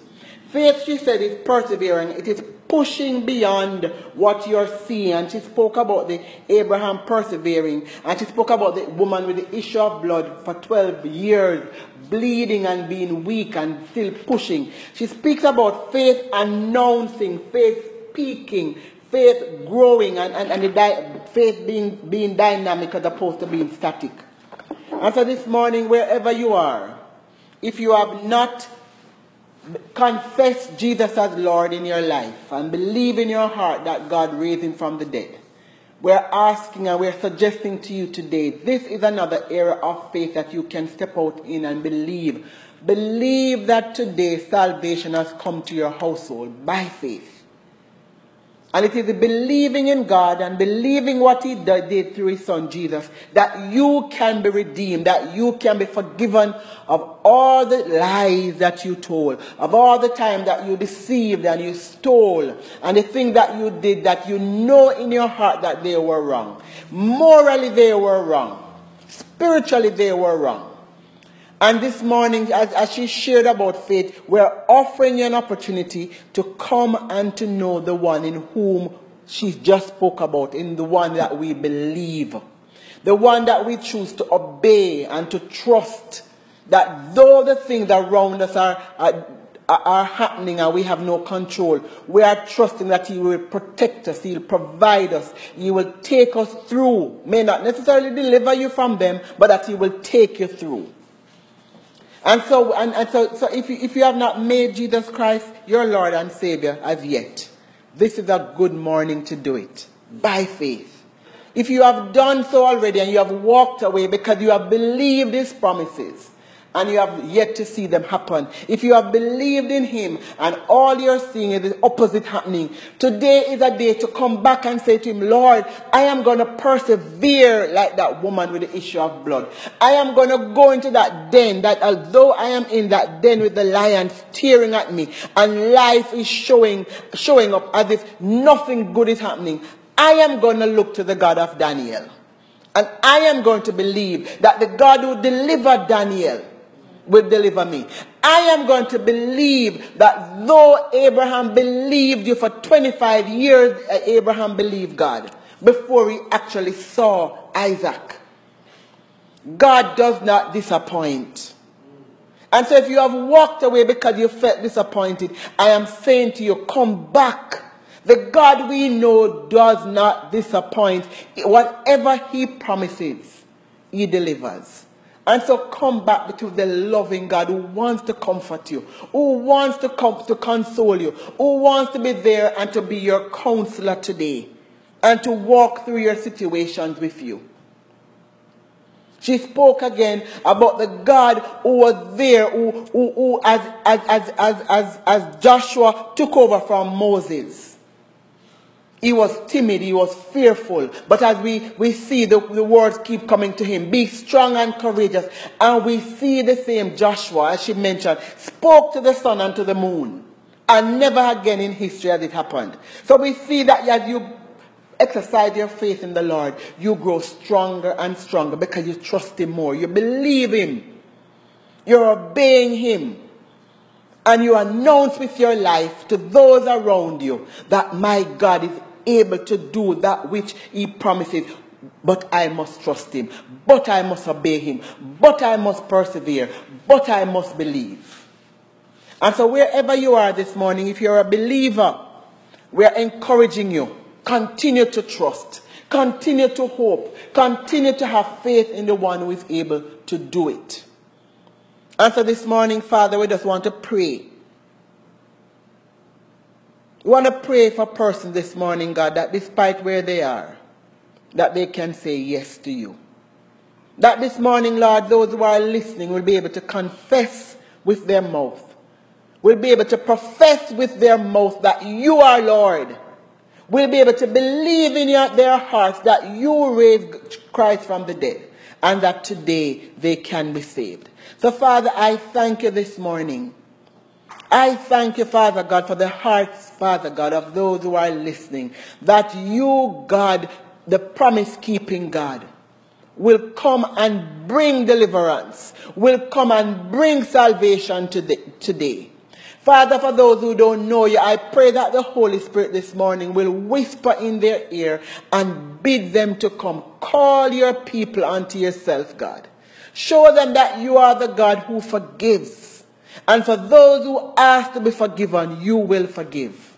Faith, she said, is persevering. It is pushing beyond what you're seeing. And she spoke about the Abraham persevering. And she spoke about the woman with the issue of blood for 12 years, bleeding and being weak and still pushing. She speaks about faith announcing, faith speaking, faith growing, and, and, and the di- faith being, being dynamic as opposed to being static. And so this morning, wherever you are, if you have not confessed Jesus as Lord in your life and believe in your heart that God raised him from the dead, we're asking and we're suggesting to you today this is another area of faith that you can step out in and believe. Believe that today salvation has come to your household by faith. And it is believing in God and believing what He did through His Son Jesus that you can be redeemed, that you can be forgiven of all the lies that you told, of all the time that you deceived and you stole, and the things that you did that you know in your heart that they were wrong. Morally, they were wrong. Spiritually, they were wrong. And this morning, as, as she shared about faith, we're offering you an opportunity to come and to know the one in whom she just spoke about, in the one that we believe, the one that we choose to obey and to trust. That though the things around us are, are, are happening and we have no control, we are trusting that He will protect us, He will provide us, He will take us through. May not necessarily deliver you from them, but that He will take you through. And so, and, and so, so if, you, if you have not made Jesus Christ your Lord and Savior as yet, this is a good morning to do it by faith. If you have done so already and you have walked away because you have believed His promises and you have yet to see them happen, if you have believed in Him and all you're seeing is the opposite happening, today is a day to come back and say to Him, Lord, I am going to persevere like that woman with the issue of blood. I am going to go into that den that although I am in that den with the lion staring at me and life is showing, showing up as if nothing good is happening, I am going to look to the God of Daniel. And I am going to believe that the God who delivered Daniel will deliver me. I am going to believe that though Abraham believed you for 25 years, uh, Abraham believed God before he actually saw Isaac. God does not disappoint. And so if you have walked away because you felt disappointed, I am saying to you, come back. The God we know does not disappoint. Whatever he promises, he delivers. And so come back to the loving God who wants to comfort you, who wants to come to console you, who wants to be there and to be your counselor today and to walk through your situations with you. She spoke again about the God who was there, who, who, who as, as, as, as, as, Joshua took over from Moses. He was timid, he was fearful. But as we, we see the, the words keep coming to him, be strong and courageous. And we see the same Joshua, as she mentioned, spoke to the sun and to the moon. And never again in history has it happened. So we see that as you exercise your faith in the Lord, you grow stronger and stronger because you trust Him more. You believe Him. You're obeying Him. And you announce with your life to those around you that my God is able to do that which He promises. But I must trust Him. But I must obey Him. But I must persevere. But I must believe. And so, wherever you are this morning, if you're a believer, we are encouraging you. Continue to trust. Continue to hope. Continue to have faith in the one who is able to do it. And so this morning, Father, we just want to pray. We want to pray for persons this morning, God, that despite where they are, that they can say yes to you. That this morning, Lord, those who are listening will be able to confess with their mouth, will be able to profess with their mouth that you are Lord, will be able to believe in their hearts that you raised Christ from the dead, and that today they can be saved. So, Father, I thank you this morning. I thank you, Father God, for the hearts, Father God, of those who are listening, that you, God, the promise keeping God, will come and bring deliverance, will come and bring salvation to the, today. Father, for those who don't know you, I pray that the Holy Spirit this morning will whisper in their ear and bid them to come. Call your people unto yourself, God. Show them that you are the God who forgives. And for those who ask to be forgiven, you will forgive.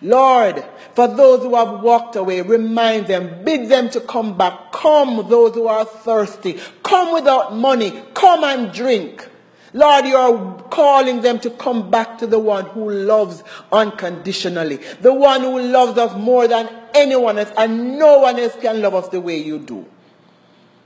Lord, for those who have walked away, remind them, bid them to come back. Come, those who are thirsty. Come without money. Come and drink. Lord, you are calling them to come back to the one who loves unconditionally, the one who loves us more than anyone else, and no one else can love us the way you do.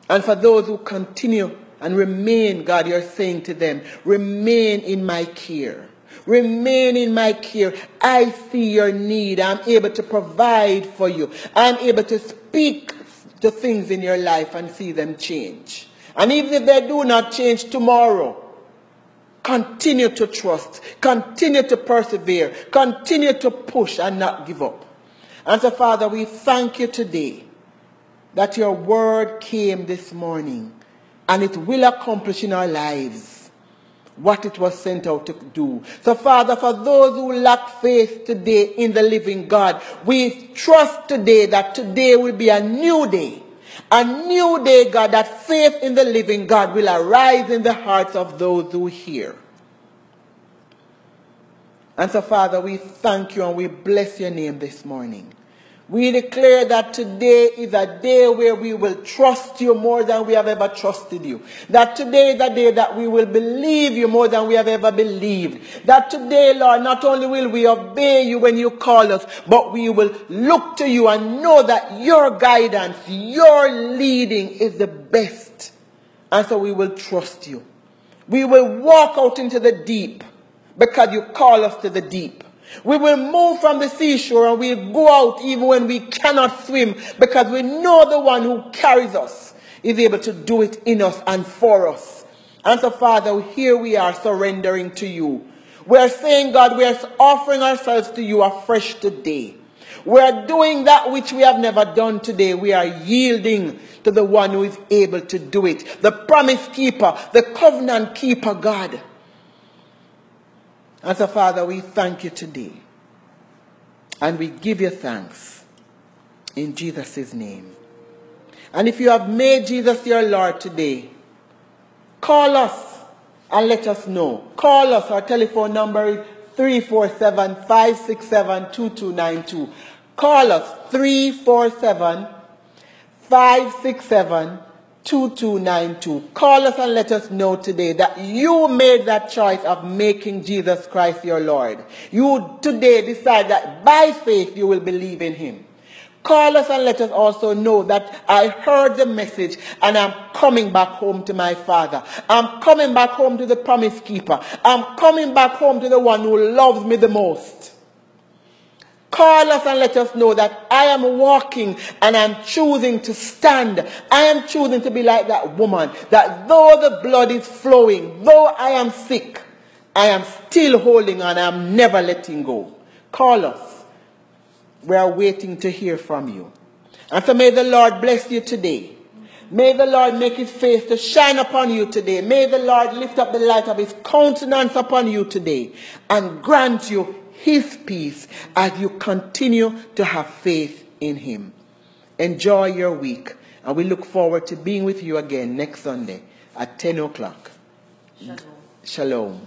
And for those who continue and remain, God, you're saying to them, remain in my care. Remain in my care. I see your need. I'm able to provide for you. I'm able to speak to things in your life and see them change. And even if they do not change tomorrow, continue to trust, continue to persevere, continue to push and not give up. And so, Father, we thank you today that your word came this morning and it will accomplish in our lives what it was sent out to do. So, Father, for those who lack faith today in the living God, we trust today that today will be a new day. A new day, God, that faith in the living God will arise in the hearts of those who hear. And so, Father, we thank you and we bless your name this morning. We declare that today is a day where we will trust you more than we have ever trusted you. That today is a day that we will believe you more than we have ever believed. That today, Lord, not only will we obey you when you call us, but we will look to you and know that your guidance, your leading is the best. And so we will trust you. We will walk out into the deep because you call us to the deep. We will move from the seashore and we'll go out even when we cannot swim because we know the one who carries us is able to do it in us and for us. And so, Father, here we are surrendering to you. We're saying, God, we're offering ourselves to you afresh today. We're doing that which we have never done today. We are yielding to the one who is able to do it. The promise keeper, the covenant keeper, God. And so, Father, we thank you today. And we give you thanks in Jesus' name. And if you have made Jesus your Lord today, call us and let us know. Call us. Our telephone number is 347 567 2292. Call us 347 567 2292. Call us and let us know today that you made that choice of making Jesus Christ your Lord. You today decide that by faith you will believe in him. Call us and let us also know that I heard the message and I'm coming back home to my father. I'm coming back home to the promise keeper. I'm coming back home to the one who loves me the most. Call us and let us know that I am walking and I'm choosing to stand. I am choosing to be like that woman. That though the blood is flowing, though I am sick, I am still holding on. I am never letting go. Call us. We are waiting to hear from you. And so may the Lord bless you today. May the Lord make his face to shine upon you today. May the Lord lift up the light of his countenance upon you today and grant you his peace as you continue to have faith in him. Enjoy your week, and we look forward to being with you again next Sunday at 10 o'clock. Shalom. Shalom.